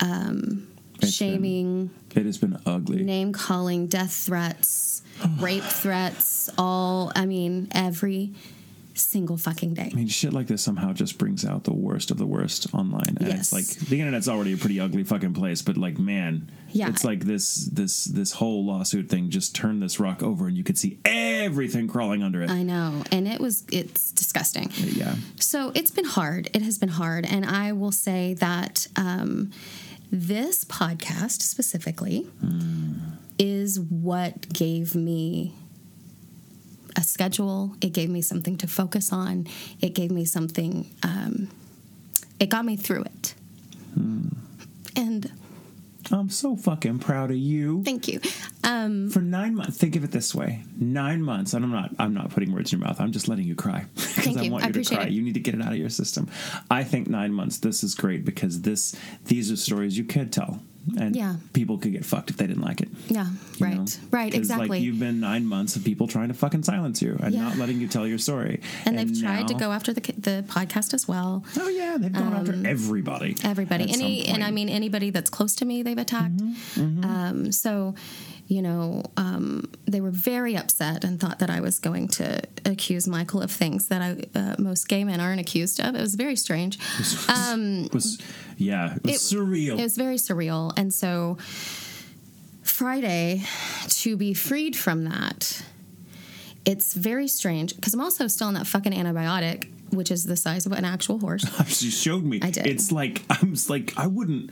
um, It's shaming. It has been ugly. name calling, death threats, rape threats, all, I mean, every single fucking day. I mean, shit like this somehow just brings out the worst of the worst online. And Yes. it's like the internet's already a pretty ugly fucking place, but like, man, Yeah. it's like this this this whole lawsuit thing just turned this rock over, and you could see everything crawling under it. I know. And it was, it's disgusting. yeah, So it's been hard. It has been hard. And I will say that um, this podcast specifically is what gave me a schedule. It gave me something to focus on. It gave me something, um, it got me through it. And I'm so fucking proud of you. thank you. Um, For nine months, think of it this way: nine months, and I'm not, I'm not putting words in your mouth. I'm just letting you cry because I you. want I you to cry. it. You need to get it out of your system. I think nine months. This is great because this, these are stories you could tell. And Yeah. people could get fucked if they didn't like it. Yeah, right, know? right, exactly. Like you've been nine months of people trying to fucking silence you and Yeah. not letting you tell your story, and they've tried to go after the the podcast as well. Oh yeah, they've gone after everybody. Everybody, any, and I mean anybody that's close to me, they've attacked. Mm-hmm, Um, so, you know, um, they were very upset and thought that I was going to accuse Michael of things that I uh, most gay men aren't accused of. It was very strange. Um, It was yeah, it was it- surreal. It was very surreal. And so Friday, to be freed from that, it's very strange because I'm also still on that fucking antibiotic, which is the size of an actual horse. she showed me. I did. It's like I'm just like I wouldn't.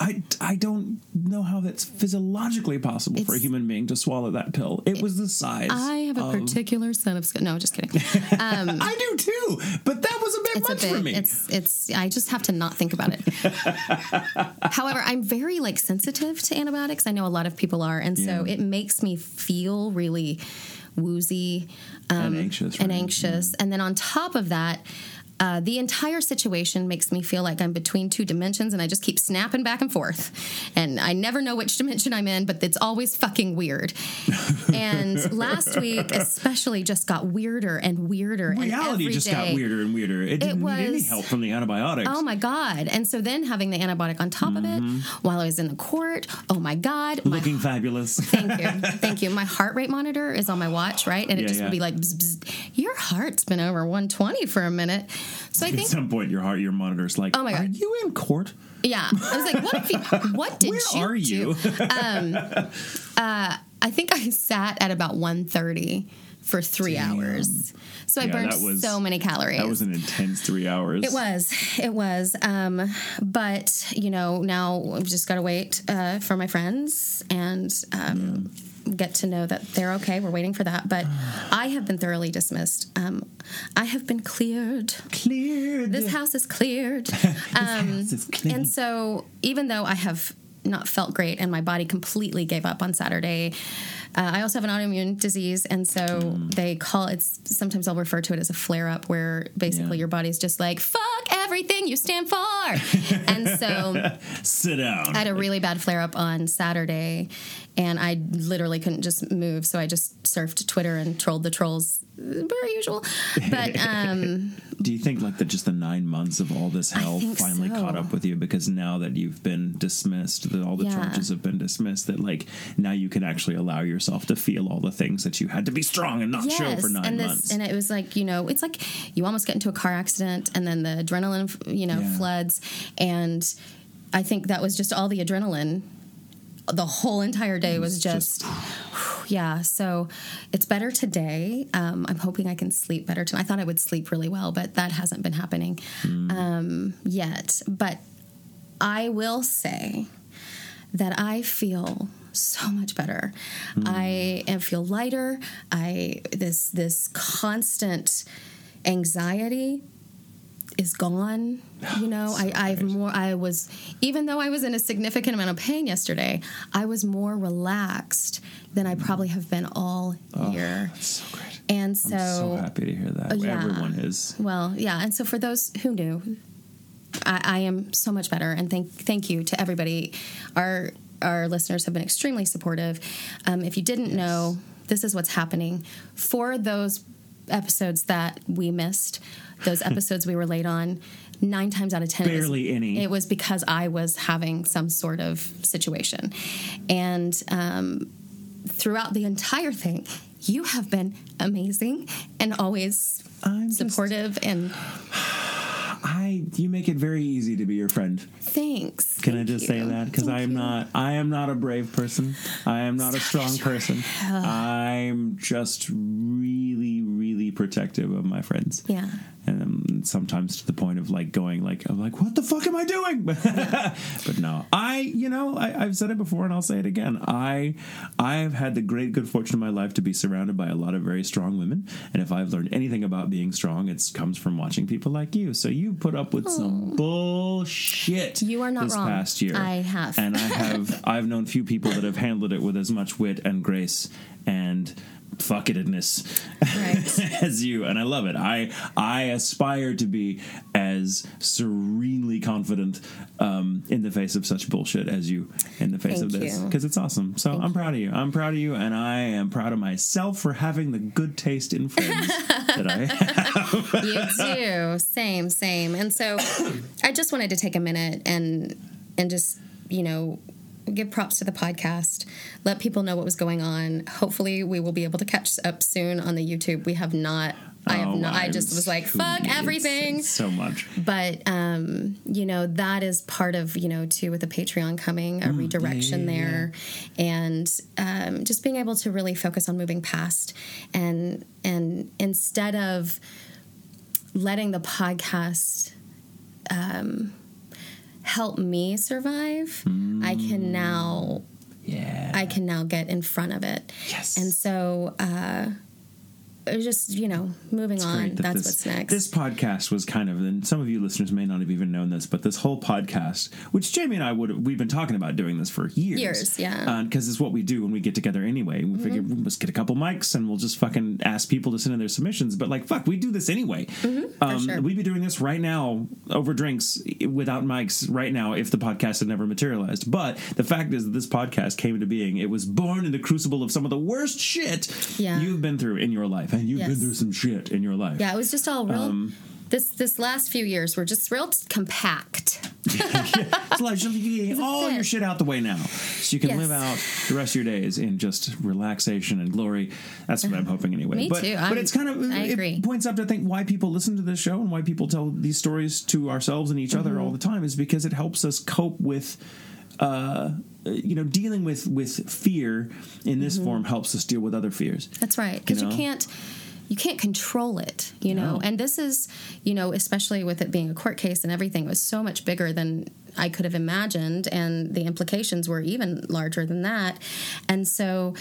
I, I don't know how that's physiologically possible for a human being to swallow that pill. It was the size. I have a of- particular set of skin. No, just kidding. Um, I do too, but that was a bit It's a much bit. for me. It's it's. I just have to not think about it. However, I'm very like sensitive to antibiotics. I know a lot of people are, and so Yeah. it makes me feel really woozy and um, anxious. and right? anxious. And then on top of that, uh, the entire situation makes me feel like I'm between two dimensions and I just keep snapping back and forth. And I never know which dimension I'm in, but it's always fucking weird. and last week, especially, just got weirder and weirder. and Reality every just got weirder and weirder. It didn't need any help from the antibiotics. Oh my God. And so then having the antibiotic on top of it while I was in the court, oh my God. My, Looking fabulous. thank you. Thank you. My heart rate monitor is on my watch, right? And it Yeah, just yeah. would be like, bzz, bzz, your heart's been over 120 for a minute. So I think At some point, your heart, your monitor's like, Oh my god, "Are you in court? yeah. I was like, what if you, what did Where you are you?" do? I think I sat at about 130 for three hours. So I Yeah, burned was- so many calories. That was an intense three hours. It was. It was. Um, but, you know, now I've just got to wait uh, for my friends and um, get to know that they're okay. We're waiting for that. But I have been thoroughly dismissed. Um, I have been cleared. cleared. This house is cleared. Um, house is. And so, even though I have not felt great and my body completely gave up on Saturday, uh, I also have an autoimmune disease, and so Mm. they call it's sometimes I'll refer to it as a flare up, where basically Yeah. your body's just like fuck everything you stand for, and so Sit down. I had a really bad flare up on Saturday, and I literally couldn't just move, so I just surfed Twitter and trolled the trolls, per usual. But um, Do you think like that just the nine months of all this hell finally so. caught up with you because now that you've been dismissed, that all the Yeah. charges have been dismissed, that like now you can actually allow yourself to feel all the things that you had to be strong and not show for nine and this, months. and it was like you know, it's like you almost get into a car accident, and then the adrenaline, you know, Yeah. floods, and I think that was just all the adrenaline. The whole entire day was, was just, yeah. So it's better today. Um, I'm hoping I can sleep better tonight. I thought I would sleep really well, but that hasn't been happening Mm. um, yet. But I will say that I feel so much better. I I feel lighter. I this this constant anxiety is gone. You know, I, I've more. I was even though I was in a significant amount of pain yesterday. I was more relaxed than I probably have been all year. That's so great. And I'm so, so happy to hear that. yeah. Everyone is. well, yeah. And so for those who knew, I, I am so much better. And thank thank you to everybody. Our our listeners have been extremely supportive. Um, if you didn't know, this is what's happening for those episodes that we missed, those episodes we were late on. Nine times out of ten, it was- Barely any. It was because I was having some sort of situation, and um, throughout the entire thing, you have been amazing and always I'm just- supportive and I you make it very easy to be your friend. thanks. Can I Thank just say that? Because I am you. not. I am not a brave person. I am not a strong person. I'm just really, really protective of my friends. Yeah. And um, sometimes to the point of like going like I'm like what the fuck am I doing? but no, I you know I, I've said it before and I'll say it again. I I've had the great good fortune in my life to be surrounded by a lot of very strong women, and if I've learned anything about being strong, it comes from watching people like you. So you put up with some bullshit. You are not this wrong. past year. I have. and I have I've known few people that have handled it with as much wit and grace and fuckitedness Right. as you and I love it. I I aspire to be as serenely confident um, in the face of such bullshit as you in the face Thank of this because it's awesome. So I'm proud of you. I'm proud of you, and I am proud of myself for having the good taste in friends that I have. you do same same and so i just wanted to take a minute and and just you know give props to the podcast let people know what was going on. Hopefully we will be able to catch up soon on the youtube. We have not i have Oh, not i I'm just was like fuck everything. So much. but um you know that is part of you know too with the patreon coming a redirection Mm, yeah, yeah, there and um just being able to really focus on moving past and and instead of letting the podcast um help me survive i can now Yeah. i can now get in front of it Yes. and so uh just you know moving on that that's this, what's next This podcast was kind of, and some of you listeners may not have even known this, but this whole podcast, which Jamie and I would we've been talking about doing this for years, Years, yeah. Mm-hmm. because it's what we do when we get together anyway. We figure let's get a couple mics and we'll just fucking ask people to send in their submissions. But like, fuck, we do this anyway. um, sure. We'd be doing this right now over drinks without mics right now if the podcast had never materialized. But the fact is that this podcast came into being. It was born in the crucible of some of the worst shit Yeah. you've been through in your life, and you've been through some shit in your life. Yeah, it was just all real. Um, this this last few years were just real compact. It's like you're getting all your shit out the way now, so you can Yes. live out the rest of your days in just relaxation and glory. That's what I'm hoping anyway. Me but, too. But I'm- it's kind of I it agree. points up to think why people listen to this show and why people tell these stories to ourselves and each other Mm-hmm. all the time is because it helps us cope with. Uh, Uh, you know, dealing with with fear in this mm-hmm. form helps us deal with other fears. That's right, because you, know? can't you can't control it, you know. No. And this is, you know, especially with it being a court case and everything, it was so much bigger than I could have imagined, and the implications were even larger than that. And so,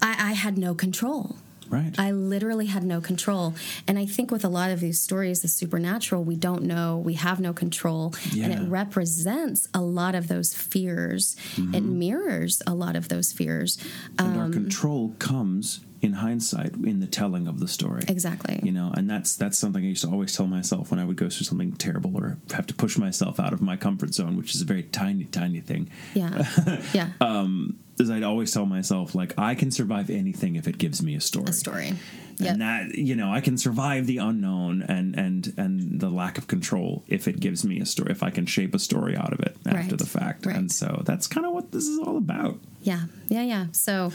I, I had no control. Right. I literally had no control. And I think with a lot of these stories, the supernatural, we don't know, we have no control. And it represents a lot of those fears. It Mm-hmm. mirrors a lot of those fears. and Um, our control comes in hindsight in the telling of the story. Exactly. you know and that's that's something i used to always tell myself when i would go through something terrible or have to push myself out of my comfort zone which is a very tiny tiny thing Yeah. Yeah. um is i'd always tell myself like i can survive anything if it gives me a story a story. Yep. and that you know i can survive the unknown and and and the lack of control if it gives me a story if i can shape a story out of it after Right. the fact Right. and so that's kind of what this is all about Yeah, yeah, yeah. So,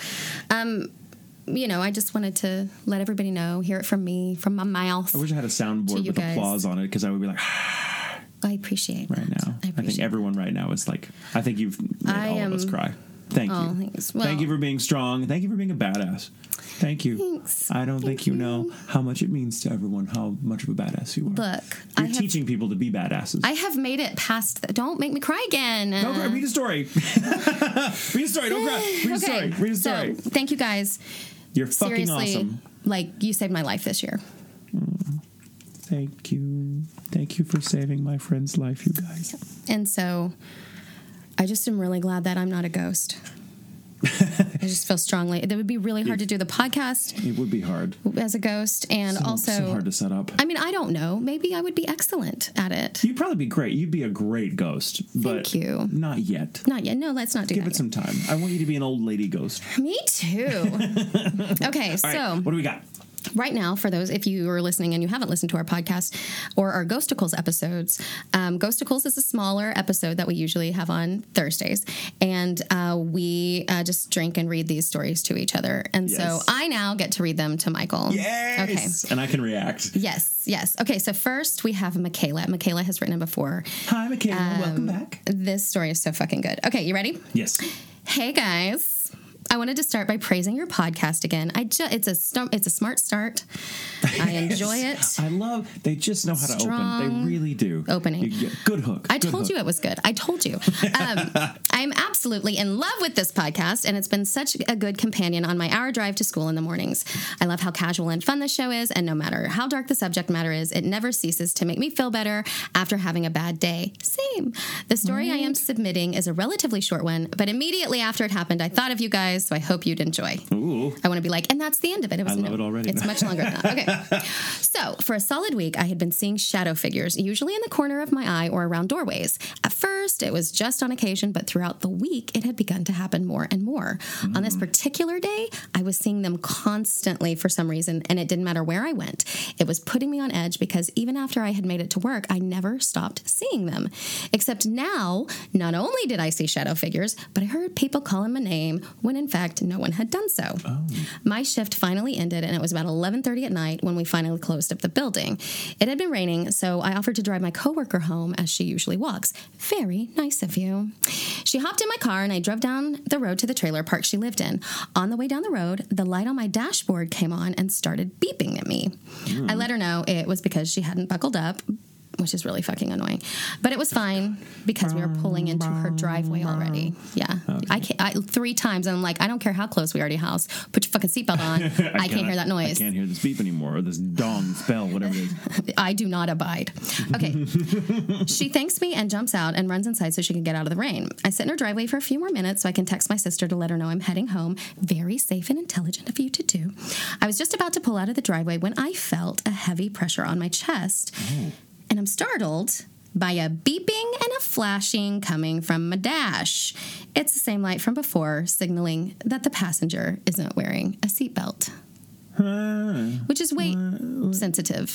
um, you know, I just wanted to let everybody know, hear it from me, from my mouth. i wish i had a soundboard with guys. applause on it because i would be like I appreciate right that. now. I, I, think everyone right now is like, I think you've made I all of us cry. Thank Oh, you. thanks. Well- Thank you for being strong. Thank you for being a badass. Thank you. Thanks. I don't think you you. know how much it means to everyone how much of a badass you are. Look, You're I have, teaching people to be badasses. I have made it past. The, don't make me cry again. don't cry. Read a story. read a story. Don't cry. Read a story. Read a story. So, thank you guys. You're fucking Seriously, awesome. like you saved my life this year. Mm. Thank you. Thank you for saving my friend's life, you guys. And so I just am really glad that I'm not a ghost. I just feel strongly. That it would be really hard to do the podcast It would be hard. as a ghost and So, also so hard to set up. I mean, I don't know. Maybe I would be excellent at it. You'd probably be great. You'd be a great ghost. But Thank you. Not yet. Not yet. No, let's not do Give it some time. I want you to be an old lady ghost. Me too. okay, so right, what do we got? Right now, for those if you are listening and you haven't listened to our podcast or our Ghosticles episodes, um, Ghosticles is a smaller episode that we usually have on Thursdays, and uh, we uh, just drink and read these stories to each other. And so I now get to read them to Michael. Yes. Okay. And I can react. Yes. Yes. Okay. So first we have Michaela. Michaela has written it before. Hi, Michaela. Um, Welcome back. This story is so fucking good. Okay, you ready? Yes. Hey guys. I wanted to start by praising your podcast again. I just it's a stum- it's a smart start. I enjoy it. I love. They just know how to open. They really do. opening. You good hook. I good told hook. you it was good. I told you. Um, I I'm absolutely in love with this podcast, and it's been such a good companion on my hour drive to school in the mornings. I love how casual and fun the show is, and no matter how dark the subject matter is, it never ceases to make me feel better after having a bad day. Same. The story I am submitting is a relatively short one, but immediately after it happened, I thought of you guys, so I hope you'd enjoy. Ooh. I want to be like, and that's the end of it. It was I love it already. It's much longer than that. Okay. So, for a solid week, I had been seeing shadow figures, usually in the corner of my eye or around doorways. At first, it was just on occasion, but throughout the week, it had begun to happen more and more. On this mm. particular day, I was seeing them constantly for some reason, and it didn't matter where I went. It was putting me on edge because even after I had made it to work, I never stopped seeing them. Except now, not only did I see shadow figures, but I heard people calling my name when in fact no one had done so. Oh. My shift finally ended and it was about 11:30 at night when we finally closed up the building. It had been raining, so I offered to drive my coworker home as she usually walks. Very nice of you. She hopped in my car and I drove down the road to the trailer park she lived in. On the way down the road, the light on my dashboard came on and started beeping at me. Hmm. I let her know it was because she hadn't buckled up, which is really fucking annoying. But it was fine because we were pulling into her driveway already. Yeah, I can't. I, three times, and I'm like, I don't care how close we are to your house. Put your fucking seatbelt on. I, can't hear that noise. I can't hear this beep anymore, or this dong spell, whatever it is. I do not abide. Okay. she thanks me and jumps out and runs inside so she can get out of the rain. I sit in her driveway for a few more minutes so I can text my sister to let her know I'm heading home. Very safe and intelligent of you to do. I was just about to pull out of the driveway when I felt a heavy pressure on my chest. Oh. And I'm startled by a beeping and a flashing coming from my dash. It's the same light from before, signaling that the passenger isn't wearing a seatbelt which is weight sensitive.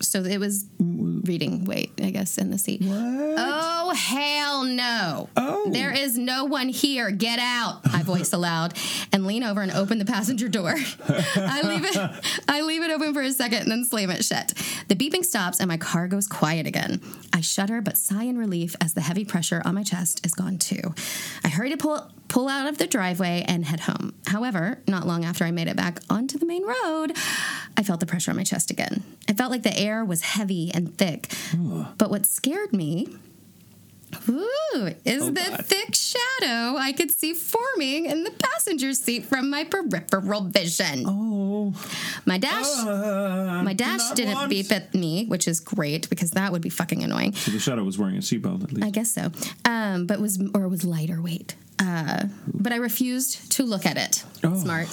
So it was reading weight, I guess, in the seat. Oh, hell no. Oh. There is no one here. Get out, I voice aloud and lean over and open the passenger door. I leave it I leave it open for a second and then slam it shut. The beeping stops and my car goes quiet again. I shudder but sigh in relief as the heavy pressure on my chest is gone too. I hurry to pull pull out of the driveway and head home. However, not long after I made it back onto the main road, I felt the pressure on my chest again. I felt like the air was heavy and thick. But what scared me Ooh, is Oh, the God. thick shadow I could see forming in the passenger seat from my peripheral vision. Oh. My dash Uh, my dash didn't once. beep at me, which is great because that would be fucking annoying. So the shadow was wearing a seatbelt at least. I guess so. Um, but was or was lighter weight. Uh, but I refused to look at it. Oh. Smart.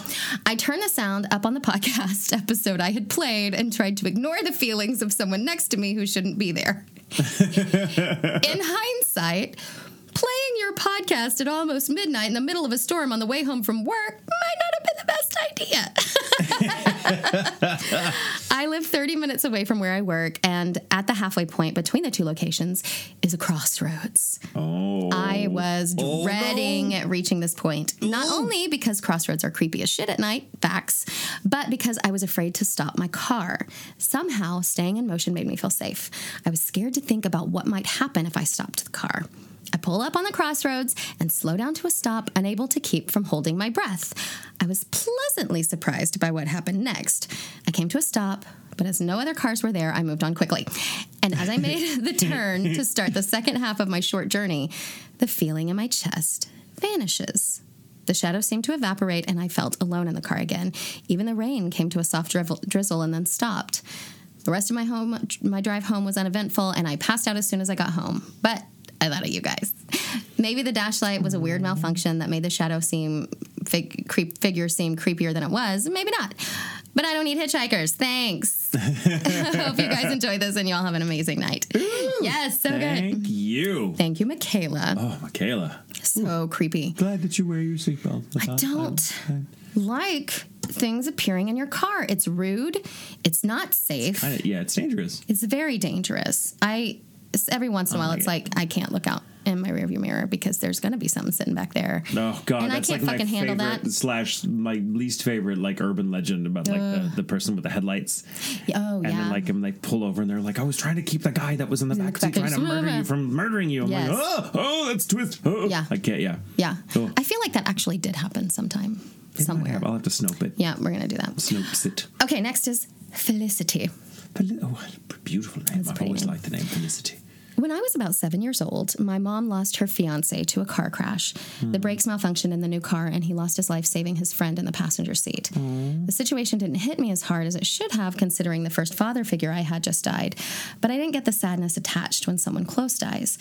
I turned the sound up on the podcast episode I had played and tried to ignore the feelings of someone next to me who shouldn't be there. in hindsight, playing your podcast at almost midnight in the middle of a storm on the way home from work might not have been the best idea. I live 30 minutes away from where I work, and at the halfway point between the two locations is a crossroads. oh. I was Oh, dreading reaching this point, not only because crossroads are creepy as shit at night, facts, but because I was afraid to stop my car. Somehow, staying in motion made me feel safe. I was scared to think about what might happen if I stopped the car. I pull up on the crossroads and slow down to a stop, unable to keep from holding my breath. I was pleasantly surprised by what happened next. I came to a stop, but as no other cars were there, I moved on quickly. And as I made the turn to start the second half of my short journey, the feeling in my chest vanishes. The shadows seemed to evaporate, and I felt alone in the car again. Even the rain came to a soft drizzle and then stopped. The rest of my home, my drive home was uneventful, and I passed out as soon as I got home. But I thought of you guys. Maybe the dash light was a weird malfunction that made the shadow seem fig- creep, figure seem creepier than it was. Maybe not. But I don't need hitchhikers. Thanks. I Hope you guys enjoy this and you all have an amazing night. yes, so good. Thank you. Thank you, Michaela. Oh, Michaela. So creepy. Glad that you wear your seatbelt. I don't like things appearing in your car. It's rude. It's not safe. I, yeah, it's dangerous. It's very dangerous. I every once in a oh, while, like it's it. like I can't look out in my rearview mirror because there's going to be something sitting back there. Oh God, And I can't like fucking handle that. slash my least favorite like urban legend about like the, the person with the headlights. Oh and yeah. And then like him like pull over and they're like, I was trying to keep the guy that was in the back seat trying to murder you from murdering you. I'm Yes. like, oh, oh, that's twist. Oh. Yeah. I can't. Yeah. yeah. Oh. I feel like that actually did happen sometime somewhere. I'll have to snope it. Yeah, we're gonna do that. Snopes it. Okay, next is Felicity. Fel- Oh, beautiful name. I've always name. liked the name Felicity. When I was about seven years old, my mom lost her fiance to a car crash. The hmm. brakes malfunctioned in the new car, and he lost his life saving his friend in the passenger seat. Hmm. The situation didn't hit me as hard as it should have, considering the first father figure I had just died, but I didn't get the sadness attached when someone close dies.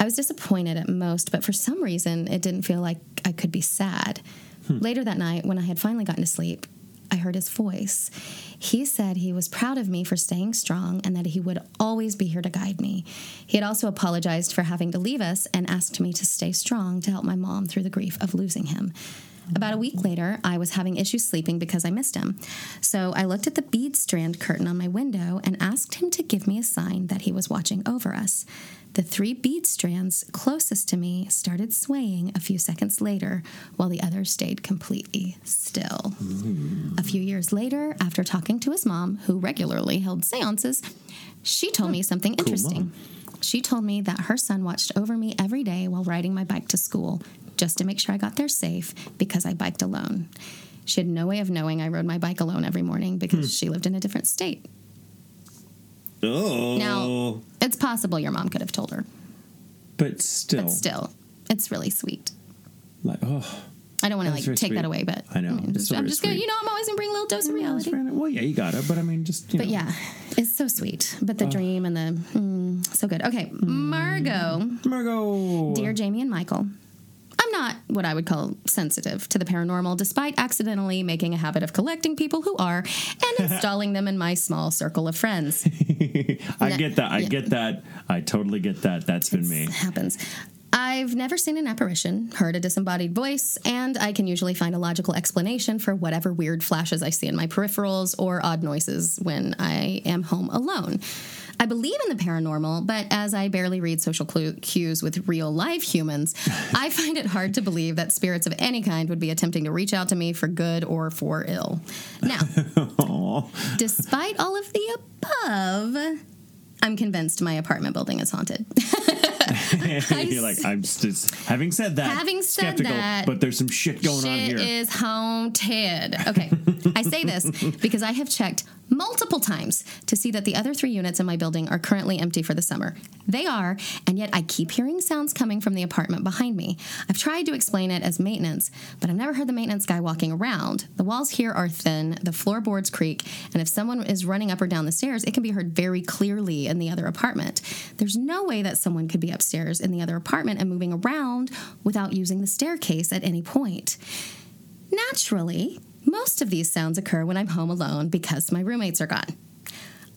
I was disappointed at most, but for some reason, it didn't feel like I could be sad. Hmm. Later that night, when I had finally gotten to sleep, I heard his voice. He said he was proud of me for staying strong and that he would always be here to guide me. He had also apologized for having to leave us and asked me to stay strong to help my mom through the grief of losing him. About a week later, I was having issues sleeping because I missed him. So I looked at the bead strand curtain on my window and asked him to give me a sign that he was watching over us. The three bead strands closest to me started swaying a few seconds later, while the others stayed completely still. A few years later, after talking to his mom, who regularly held seances, she told me something interesting. She told me that her son watched over me every day while riding my bike to school, just to make sure I got there safe because I biked alone. She had no way of knowing I rode my bike alone every morning because hmm. she lived in a different state. Oh. Now, it's possible your mom could have told her, but still. but still, it's really sweet. Like, oh. I don't want to like take that away, but I know. mean, It's just- just gonna, you know, I'm always gonna bring a little dose of reality. Well, yeah, you got it. But I mean, just, you But know. yeah, it's so sweet. But the dream and the mm, so good. Okay, Margot, Margot. dear Jamie and Michael. I'm not what I would call sensitive to the paranormal, despite accidentally making a habit of collecting people who are and installing them in my small circle of friends. I get that. I Yeah. get that. I totally get that. That's been me. happens. I've never seen an apparition, heard a disembodied voice, and I can usually find a logical explanation for whatever weird flashes I see in my peripherals or odd noises when I am home alone. I believe in the paranormal, but as I barely read social cues with real live humans, I find it hard to believe that spirits of any kind would be attempting to reach out to me for good or for ill. Now, despite all of the above, I'm convinced my apartment building is haunted. You're like, I'm just, having said that, Having said skeptical, that, but there's some shit going on Shit here. is haunted. Okay. I say this because I have checked multiple times to see that the other three units in my building are currently empty for the summer. They are, and yet I keep hearing sounds coming from the apartment behind me. I've tried to explain it as maintenance, but I've never heard the maintenance guy walking around. The walls here are thin, the floorboards creak, and if someone is running up or down the stairs, it can be heard very clearly in the other apartment. There's no way that someone could be upstairs in the other apartment and moving around without using the staircase at any point. Naturally, most of these sounds occur when I'm home alone because my roommates are gone.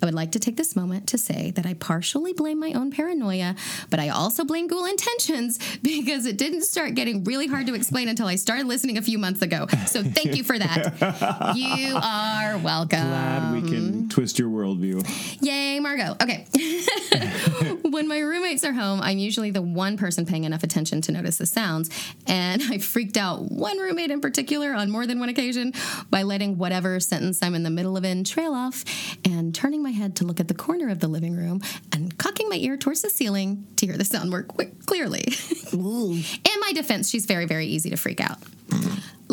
I would like to take this moment to say that I partially blame my own paranoia, but I also blame Ghoul Intentions because it didn't start getting really hard to explain until I started listening a few months ago. So thank you for that. You are welcome. Glad we can twist your worldview. Yay, Margot. Okay. when my roommates are home, I'm usually the one person paying enough attention to notice the sounds. And I freaked out one roommate in particular on more than one occasion by letting whatever sentence I'm in the middle of in trail off and turning my head to look at the corner of the living room and cocking my ear towards the ceiling to hear the sound more quick, clearly. in my defense, she's very, very easy to freak out.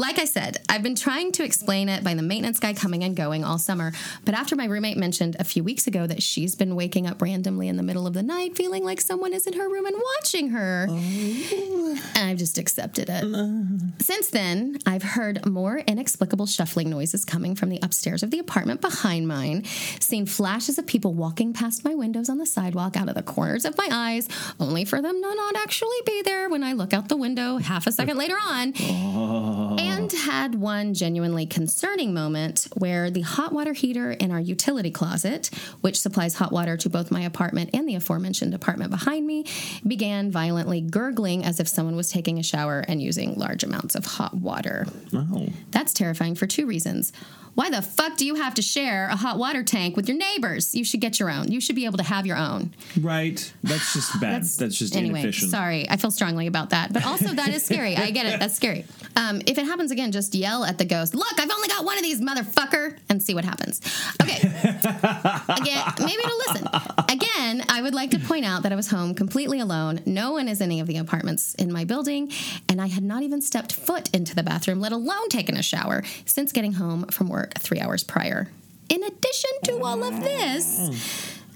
Like I said, I've been trying to explain it by the maintenance guy coming and going all summer, but after my roommate mentioned a few weeks ago that she's been waking up randomly in the middle of the night feeling like someone is in her room and watching her, oh. I've just accepted it. Uh. Since then, I've heard more inexplicable shuffling noises coming from the upstairs of the apartment behind mine, seen flashes of people walking past my windows on the sidewalk out of the corners of my eyes, only for them to not actually be there when I look out the window half a second later on. Oh. And mm-hmm. had one genuinely concerning moment where the hot water heater in our utility closet, which supplies hot water to both my apartment and the aforementioned apartment behind me, began violently gurgling as if someone was taking a shower and using large amounts of hot water. Oh. That's terrifying for two reasons. Why the fuck do you have to share a hot water tank with your neighbors? You should get your own. You should be able to have your own. Right. That's just bad. That's, just anyway. inefficient. Sorry, I feel strongly about that, but also that is scary. I get it. That's scary. Um, if it happens again, just yell at the ghost. Look, I've only got one of these, motherfucker, and see what happens. Okay. again, maybe to listen. Again, I would like to point out that I was home completely alone. No one is in any of the apartments in my building, and I had not even stepped foot into the bathroom, let alone taken a shower, since getting home from work three hours prior. In addition to all of this,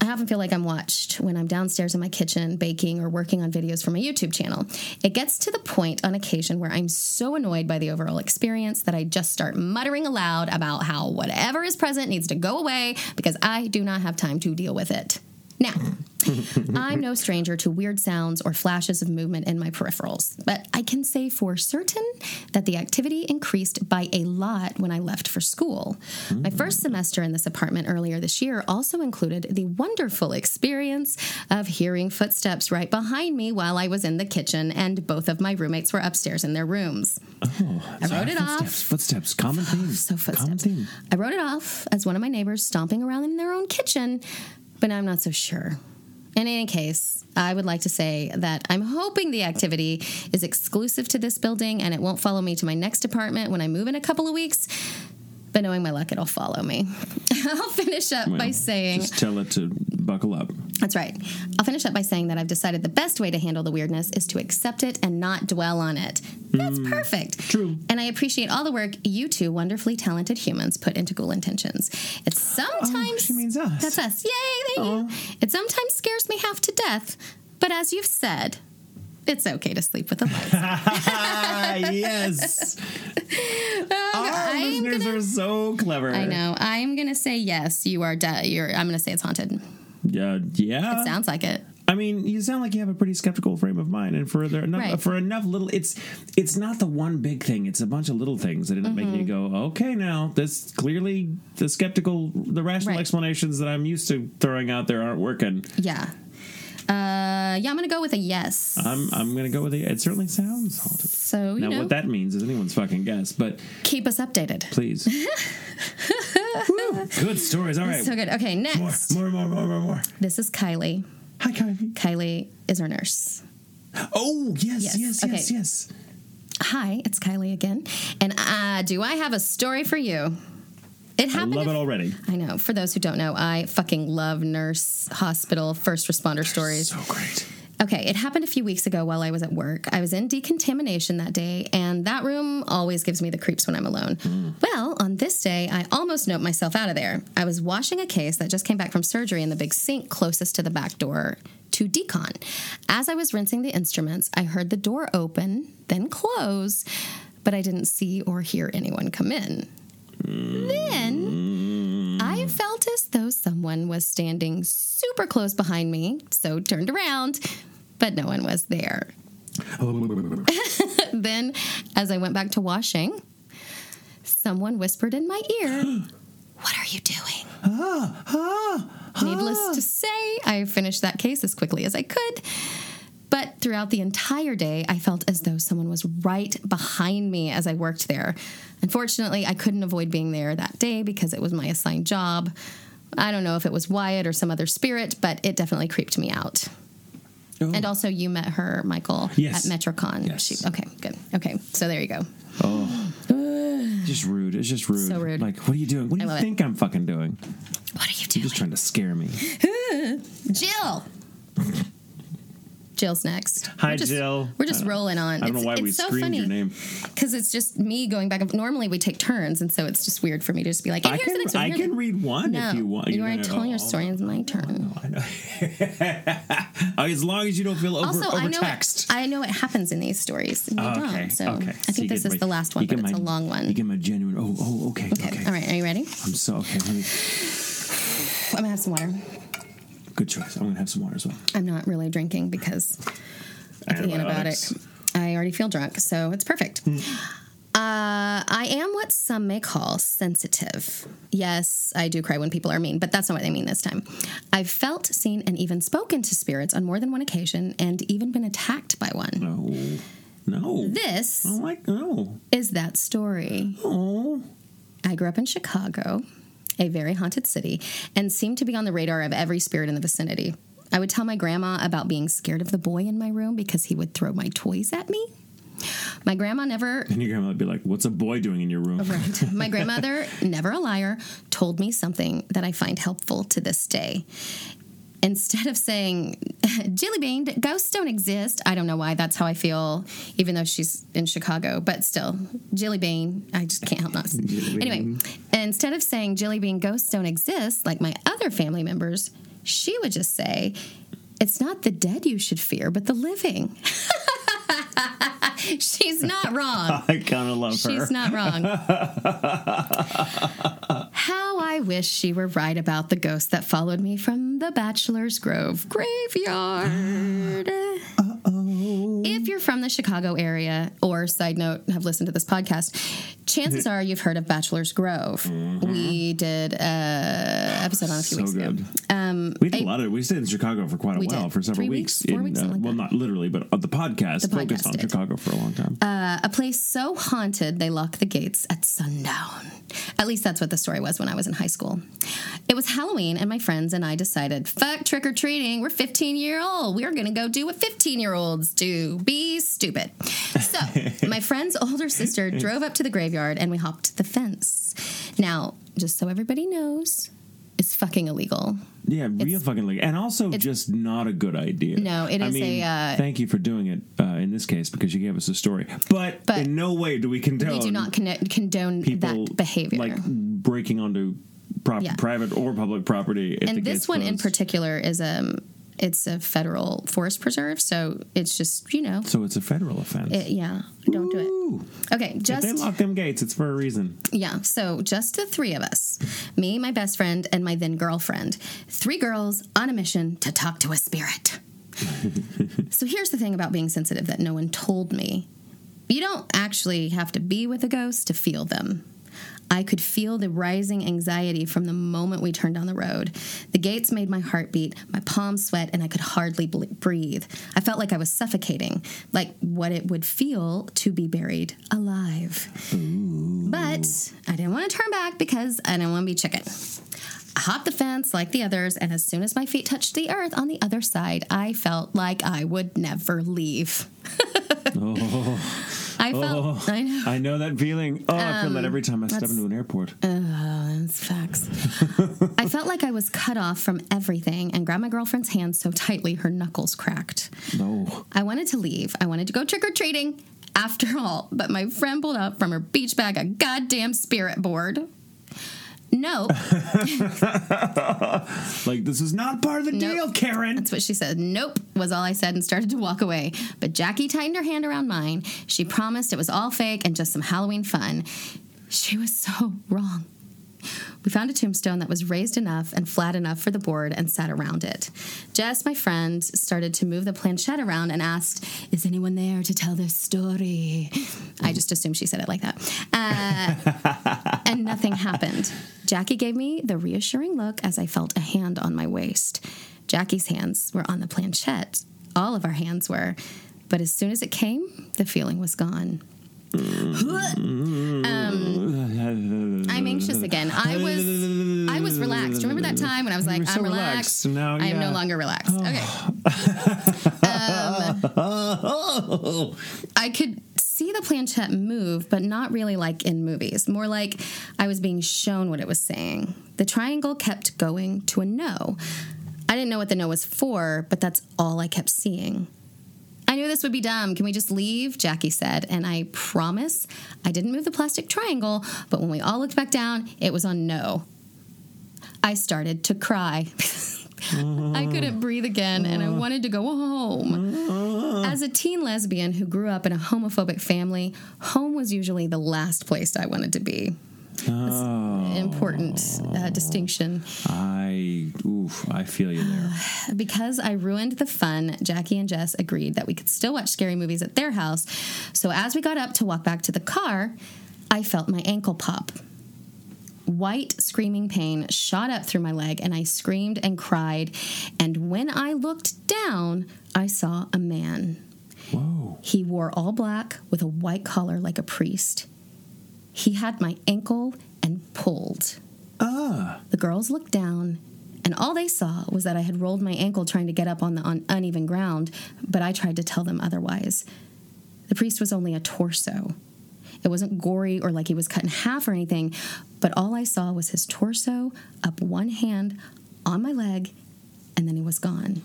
I often feel like I'm watched when I'm downstairs in my kitchen baking or working on videos for my YouTube channel. It gets to the point on occasion where I'm so annoyed by the overall experience that I just start muttering aloud about how whatever is present needs to go away because I do not have time to deal with it. Now, I'm no stranger to weird sounds or flashes of movement in my peripherals, but I can say for certain that the activity increased by a lot when I left for school. My mm. first semester in this apartment earlier this year also included the wonderful experience of hearing footsteps right behind me while I was in the kitchen, and both of my roommates were upstairs in their rooms. Oh, I wrote it footsteps, off. Footsteps. Common theme. So footsteps. Common theme. I wrote it off as one of my neighbors stomping around in their own kitchen, but I'm not so sure. In any case, I would like to say that I'm hoping the activity is exclusive to this building and it won't follow me to my next apartment when I move in a couple of weeks. But knowing my luck, it'll follow me. I'll finish up by saying Just tell it to buckle up. that's right. I'll finish up by saying that I've decided the best way to handle the weirdness is to accept it and not dwell on it. That's hmm. perfect. true. And I appreciate all the work you two wonderfully talented humans put into Ghoul Intentions. It's sometimes Oh, she means us. That's us. Yay! Thank you. It sometimes scares me half to death, but as you've said, it's okay to sleep with the lights. Ah, yes. Our I'm listeners gonna- are so clever. I know. I'm gonna say yes. You are. De- you're. I'm gonna say it's haunted. Yeah, yeah. It sounds like it. I mean, you sound like you have a pretty skeptical frame of mind, and for there enough Right. for enough little, it's it's not the one big thing. It's a bunch of little things that end up making you Mm-hmm. go, okay, now this clearly the skeptical, the rational Right. explanations that I'm used to throwing out there aren't working. Yeah. Uh, yeah. I'm gonna go with a yes. I'm I'm gonna go with it. It certainly sounds haunted. so you Now, know, what that means is anyone's fucking guess, but keep us updated. please. Woo, good stories. All right, So good. Okay, next. more, more, more, more, more. This is Kylie. Hi, Kylie. Kylie is our nurse. Oh yes, Yes, yes, yes, yes. Hi, it's Kylie again. And uh, do I have a story for you? It I love it already. I know. For those who don't know, I fucking love nurse, hospital, first responder stories. So great. Okay, it happened a few weeks ago while I was at work. I was in decontamination that day, and that room always gives me the creeps when I'm alone. Mm. Well, on this day, I almost noped myself out of there. I was washing a case that just came back from surgery in the big sink closest to the back door to decon. As I was rinsing the instruments, I heard the door open, then close, but I didn't see or hear anyone come in. Then I felt as though someone was standing super close behind me, so turned around, but no one was there. then, as I went back to washing, someone whispered in my ear, What are you doing? Ah, ah, Needless ah. to say, I finished that case as quickly as I could. But throughout the entire day, I felt as though someone was right behind me as I worked there. Unfortunately, I couldn't avoid being there that day because it was my assigned job. I don't know if it was Wyatt or some other spirit, but it definitely creeped me out. Oh. And also, you met her, Michael, Yes. at MetroCon. Yes. She, okay, good. Okay, so there you go. Oh, just rude. It's just rude. So rude. Like, what are you doing? What do you love it. think I'm fucking doing? What are you doing? You're just trying to scare me. Jill. Jill's next. Hi, we're just, Jill. We're just uh, rolling on. I don't know why it's we so screamed funny your name. because it's just me going back. Normally we take turns, and so it's just weird for me to just be like, "Hey, I here's can, one." I can read one No, if you want. you You're already telling your story. It's my turn. I know. as long as you don't feel over, Also, I know overtaxed. I know what happens in these stories. and Oh, don't. okay. So okay. I So think this is my- the last one, but get it's a my- long You get my genuine. Oh, oh, okay, okay. Okay. All right. Are you ready? I'm so okay. I'm gonna have some water. Good choice. I'm gonna have some water as well. I'm not really drinking because of the antibiotic. I already feel drunk, so it's perfect. Hmm. Uh, I am what some may call sensitive. Yes, I do cry when people are mean, but that's not what they mean this time. I've felt, seen, and even spoken to spirits on more than one occasion and even been attacked by one. No, no. This I don't like no. is that story. Oh, I grew up in Chicago, a very haunted city, and seemed to be on the radar of every spirit in the vicinity. I would tell my grandma about being scared of the boy in my room because he would throw my toys at me. My grandma never and your grandma would be like, "What's a boy doing in your room?" Right. My grandmother, never a liar, told me something that I find helpful to this day. Instead of saying, Jilly Bean, ghosts don't exist, I don't know why that's how I feel, even though she's in Chicago, but still, Jilly Bean, I just can't help not. Anyway, instead of saying, Jilly Bean, ghosts don't exist, like my other family members, she would just say, It's not the dead you should fear, but the living. She's not wrong. I kind of love her. She's not wrong. How I wish she were right about the ghost that followed me from the Bachelor's Grove graveyard. If you're from the Chicago area, or side note, have listened to this podcast, chances are you've heard of Bachelor's Grove. We did a episode on a few so weeks good. ago. Um, we did a lot of. We stayed in Chicago for quite a We while, did. for several Three weeks. weeks? In, weeks, uh, like well, not literally, but uh, the podcast The focused podcast on did. Chicago for a long time. uh, a place so haunted they lock the gates at sundown. At least that's what the story was when I was in high school. It was Halloween, and my friends and I decided, fuck trick or treating. We're 15 year old. We're going to go do what 15 year olds do be stupid. So, my friend's older sister drove up to the graveyard and we hopped the fence. Now, just so everybody knows, it's fucking illegal. yeah, real fucking like, and also just not a good idea. No, it I is mean, a, uh, thank you for doing it uh, in this case because you gave us a story, but, But in no way do we condone. We do not con- condone people that behavior. like breaking onto prop- Yeah. private or public property. If and this one in particular is um it's a federal forest preserve so it's just you know. So it's a federal offense. it, yeah don't do it. Okay If just they lock them gates, it's for a reason. yeah so just the three of us me my best friend and my then girlfriend three girls on a mission to talk to a spirit. So here's the thing about being sensitive that no one told me. You don't actually have to be with a ghost to feel them I could feel the rising anxiety from the moment we turned down the road. The gates made my heart beat, my palms sweat, and I could hardly breathe. I felt like I was suffocating, like what it would feel to be buried alive. But I didn't want to turn back because I didn't want to be chicken. I hopped the fence like the others, and as soon as my feet touched the earth on the other side, I felt like I would never leave. I felt, I know. I know that feeling. Oh, I feel that every time I step Um, into an airport. Oh, That's facts. I felt like I was cut off from everything and grabbed my girlfriend's hand so tightly her knuckles cracked. no. I wanted to leave. I wanted to go trick or treating after all, but my friend pulled up from her beach bag a goddamn spirit board. Nope. Like, this is not part of the Nope. deal, Karen. That's what she said. Nope, was all I said and started to walk away. But Jackie tightened her hand around mine. She promised it was all fake and just some Halloween fun. She was so wrong. We found a tombstone that was raised enough and flat enough for the board and sat around it. Jess, my friend, started to move the planchette around and asked, Is anyone there to tell their story? I just assumed she said it like that. Uh, and nothing happened. Jackie gave me the reassuring look as I felt a hand on my waist. Jackie's hands were on the planchette. All of our hands were. But as soon as it came, the feeling was gone. Um, I'm anxious again. I was I was relaxed. Remember that time when I was like, so I'm relaxed. relaxed. Now, I am no longer relaxed. Okay. Um, I could see the planchette move, but not really like in movies. More like I was being shown what it was saying. The triangle kept going to a no. I didn't know what the no was for, but that's all I kept seeing. I knew this would be dumb. Can we just leave? Jackie said. And I promise I didn't move the plastic triangle, but when we all looked back down, it was on no. I started to cry. I couldn't breathe again and I wanted to go home. As a teen lesbian who grew up in a homophobic family, home was usually the last place I wanted to be. That's important uh, distinction. I, oof, I feel you there. Because I ruined the fun, Jackie and Jess agreed that we could still watch scary movies at their house. So as we got up to walk back to the car, I felt my ankle pop. White screaming pain shot up through my leg, and I screamed and cried. And when I looked down, I saw a man. Whoa. He wore all black with a white collar like a priest. He had my ankle and pulled. Ah. The girls looked down, and all they saw was that I had rolled my ankle trying to get up on the un- uneven ground, but I tried to tell them otherwise. The priest was only a torso. It wasn't gory or like he was cut in half or anything, but all I saw was his torso, up one hand, on my leg, and then he was gone.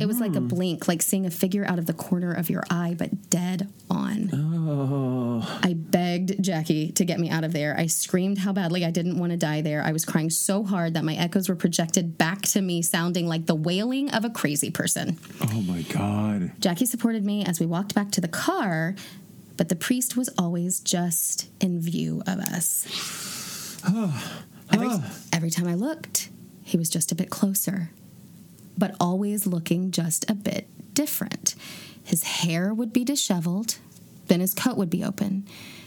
It was like a mm. blink, like seeing a figure out of the corner of your eye, but dead on. Oh, I begged Jackie to get me out of there. I screamed how badly I didn't want to die there. I was crying so hard that my echoes were projected back to me, sounding like the wailing of a crazy person. oh my God. Jackie supported me as we walked back to the car, but the priest was always just in view of us. Ah. every, ah. every time I looked, he was just a bit closer, but always looking just a bit different. His hair would be disheveled, then his coat would be open.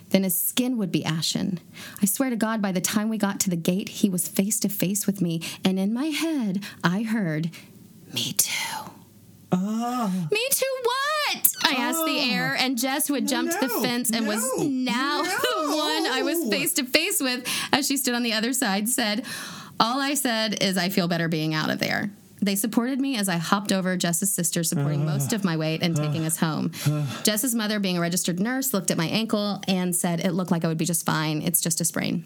Then his skin would be ashen. I swear to God, by the time we got to the gate, he was face to face with me, and in my head, I heard, Me too. Oh. Me too, what? I asked the oh. air, and Jess, who had jumped the fence and was no, now the one I was face to face with, as she stood on the other side, said, All I said is, I feel better being out of there. They supported me as I hopped over Jess's sister, supporting ah. most of my weight and taking ah. us home. Ah. Jess's mother, being a registered nurse, looked at my ankle and said it looked like I would be just fine. It's just a sprain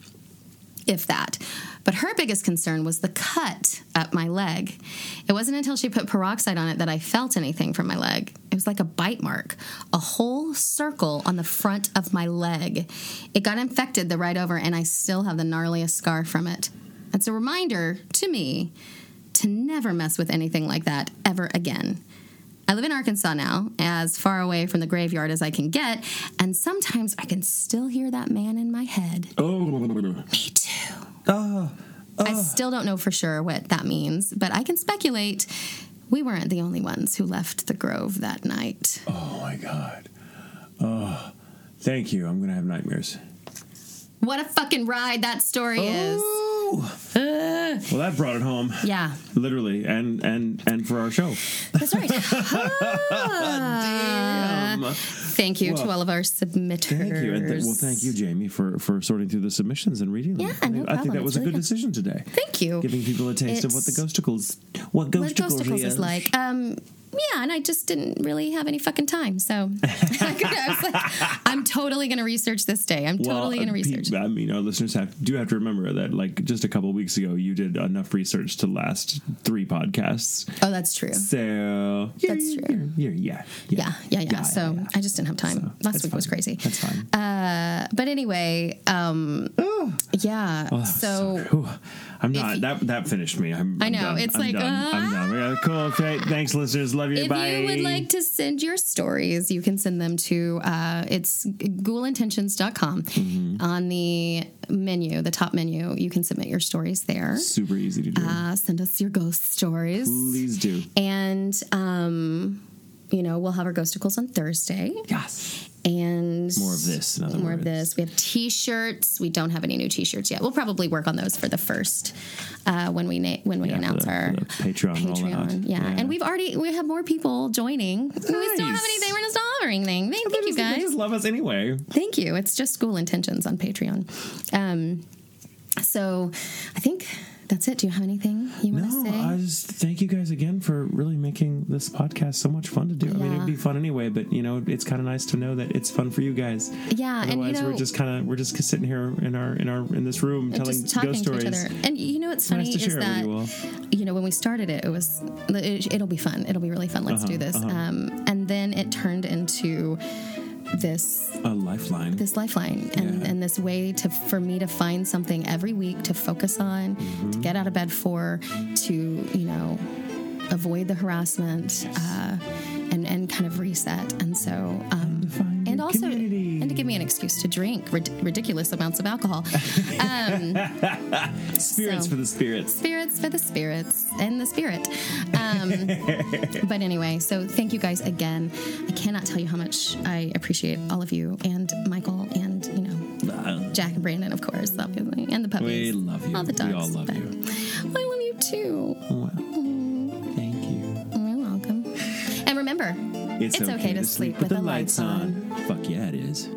if that. But her biggest concern was the cut up my leg. It wasn't until she put peroxide on it that I felt anything from my leg. It was like a bite mark, a whole circle on the front of my leg. It got infected the right over, and I still have the gnarliest scar from it. It's a reminder to me to never mess with anything like that ever again. I live in Arkansas now, as far away from the graveyard as I can get, and sometimes I can still hear that man in my head. Oh, Me too. Ah, ah. I still don't know for sure what that means, but I can speculate we weren't the only ones who left the grove that night. oh my God. Oh, thank you. I'm going to have nightmares. What a fucking ride that story is. Oh. Ugh. Well, that brought it home. yeah, Literally, and and and for our show. that's right. Damn. Thank you to all of our submitters. Thank you, and th- well, thank you, Jamie, for for sorting through the submissions and reading them. Yeah, I think, no I think that was It's a really good good. decision today. Thank you. Giving people a taste of what the ghosticles, what what ghosticles, Ghosticles is like. Um, yeah, and I just didn't really have any fucking time, so I was like, I'm totally going to research this day. I'm totally going to uh, research. I mean, our listeners have do have to remember that, like, just a couple weeks ago, you did enough research to last three podcasts. Oh, that's true. So That's true. You're, yeah, Yeah, yeah, yeah. so I just didn't have time. Last That's week was crazy. That's fine. Uh, but anyway, um, yeah. Oh, so Whew. I'm not. you- that that finished me. I'm. I I'm know, done. it's I'm like, done. I'm uh, done. Yeah, cool. Okay. Thanks, listeners. Love you. Bye. If Bye. you would like to send your stories, you can send them to uh, it's ghoulintentions.com. Mm-hmm. On the menu, the top menu, you can submit your stories there. Super easy to do. Uh, send us your ghost stories. Please do. And, um, you know, we'll have our ghosticles on Thursday. Yes. And More of this, more of this. We have T-shirts. We don't have any new T-shirts yet. We'll probably work on those for the first uh, when we na- when we Yeah, announce the- our Patreon. Patreon. Yeah. Yeah. and we've already we have more people joining. We still don't have anything. We're just not offering anything. Thank, thank you just- They just love us anyway. Thank you. It's just Ghoul Intentions on Patreon. Um, so I think that's it. Do you have anything you want No, to say? I just thank you guys again for really making this podcast so much fun to do. I mean, it'd be fun anyway, but you know, it's kind of nice to know that it's fun for you guys. Yeah, and you Otherwise, know- we're just kind of we're just sitting here in our in our in this room telling ghost to stories. each other. And you know what's Nice funny to is share it with that you you know when we started it, it was it, it'll be fun. It'll be really fun. Let's Uh-huh, do this. Um, and then it turned into this A lifeline. this lifeline and, Yeah. and this way to for me to find something every week to focus on, to Mm-hmm. get out of bed for, to you know avoid the harassment uh, and and kind of reset. And so um, and also community. and to give me an excuse to drink rid- ridiculous amounts of alcohol. Um, spirits so- for the spirits. spirits for the spirits and the spirit. Um, but anyway, so thank you guys again. I cannot tell you how much I appreciate all of you and Michael and you know Jack and Brandon, of course, obviously, and the puppies. We love you. All the dogs. We all love but- you. I love you too. Well, thank you. You're welcome. And remember, It's, It's okay to sleep with the lights on. Fuck yeah, it is.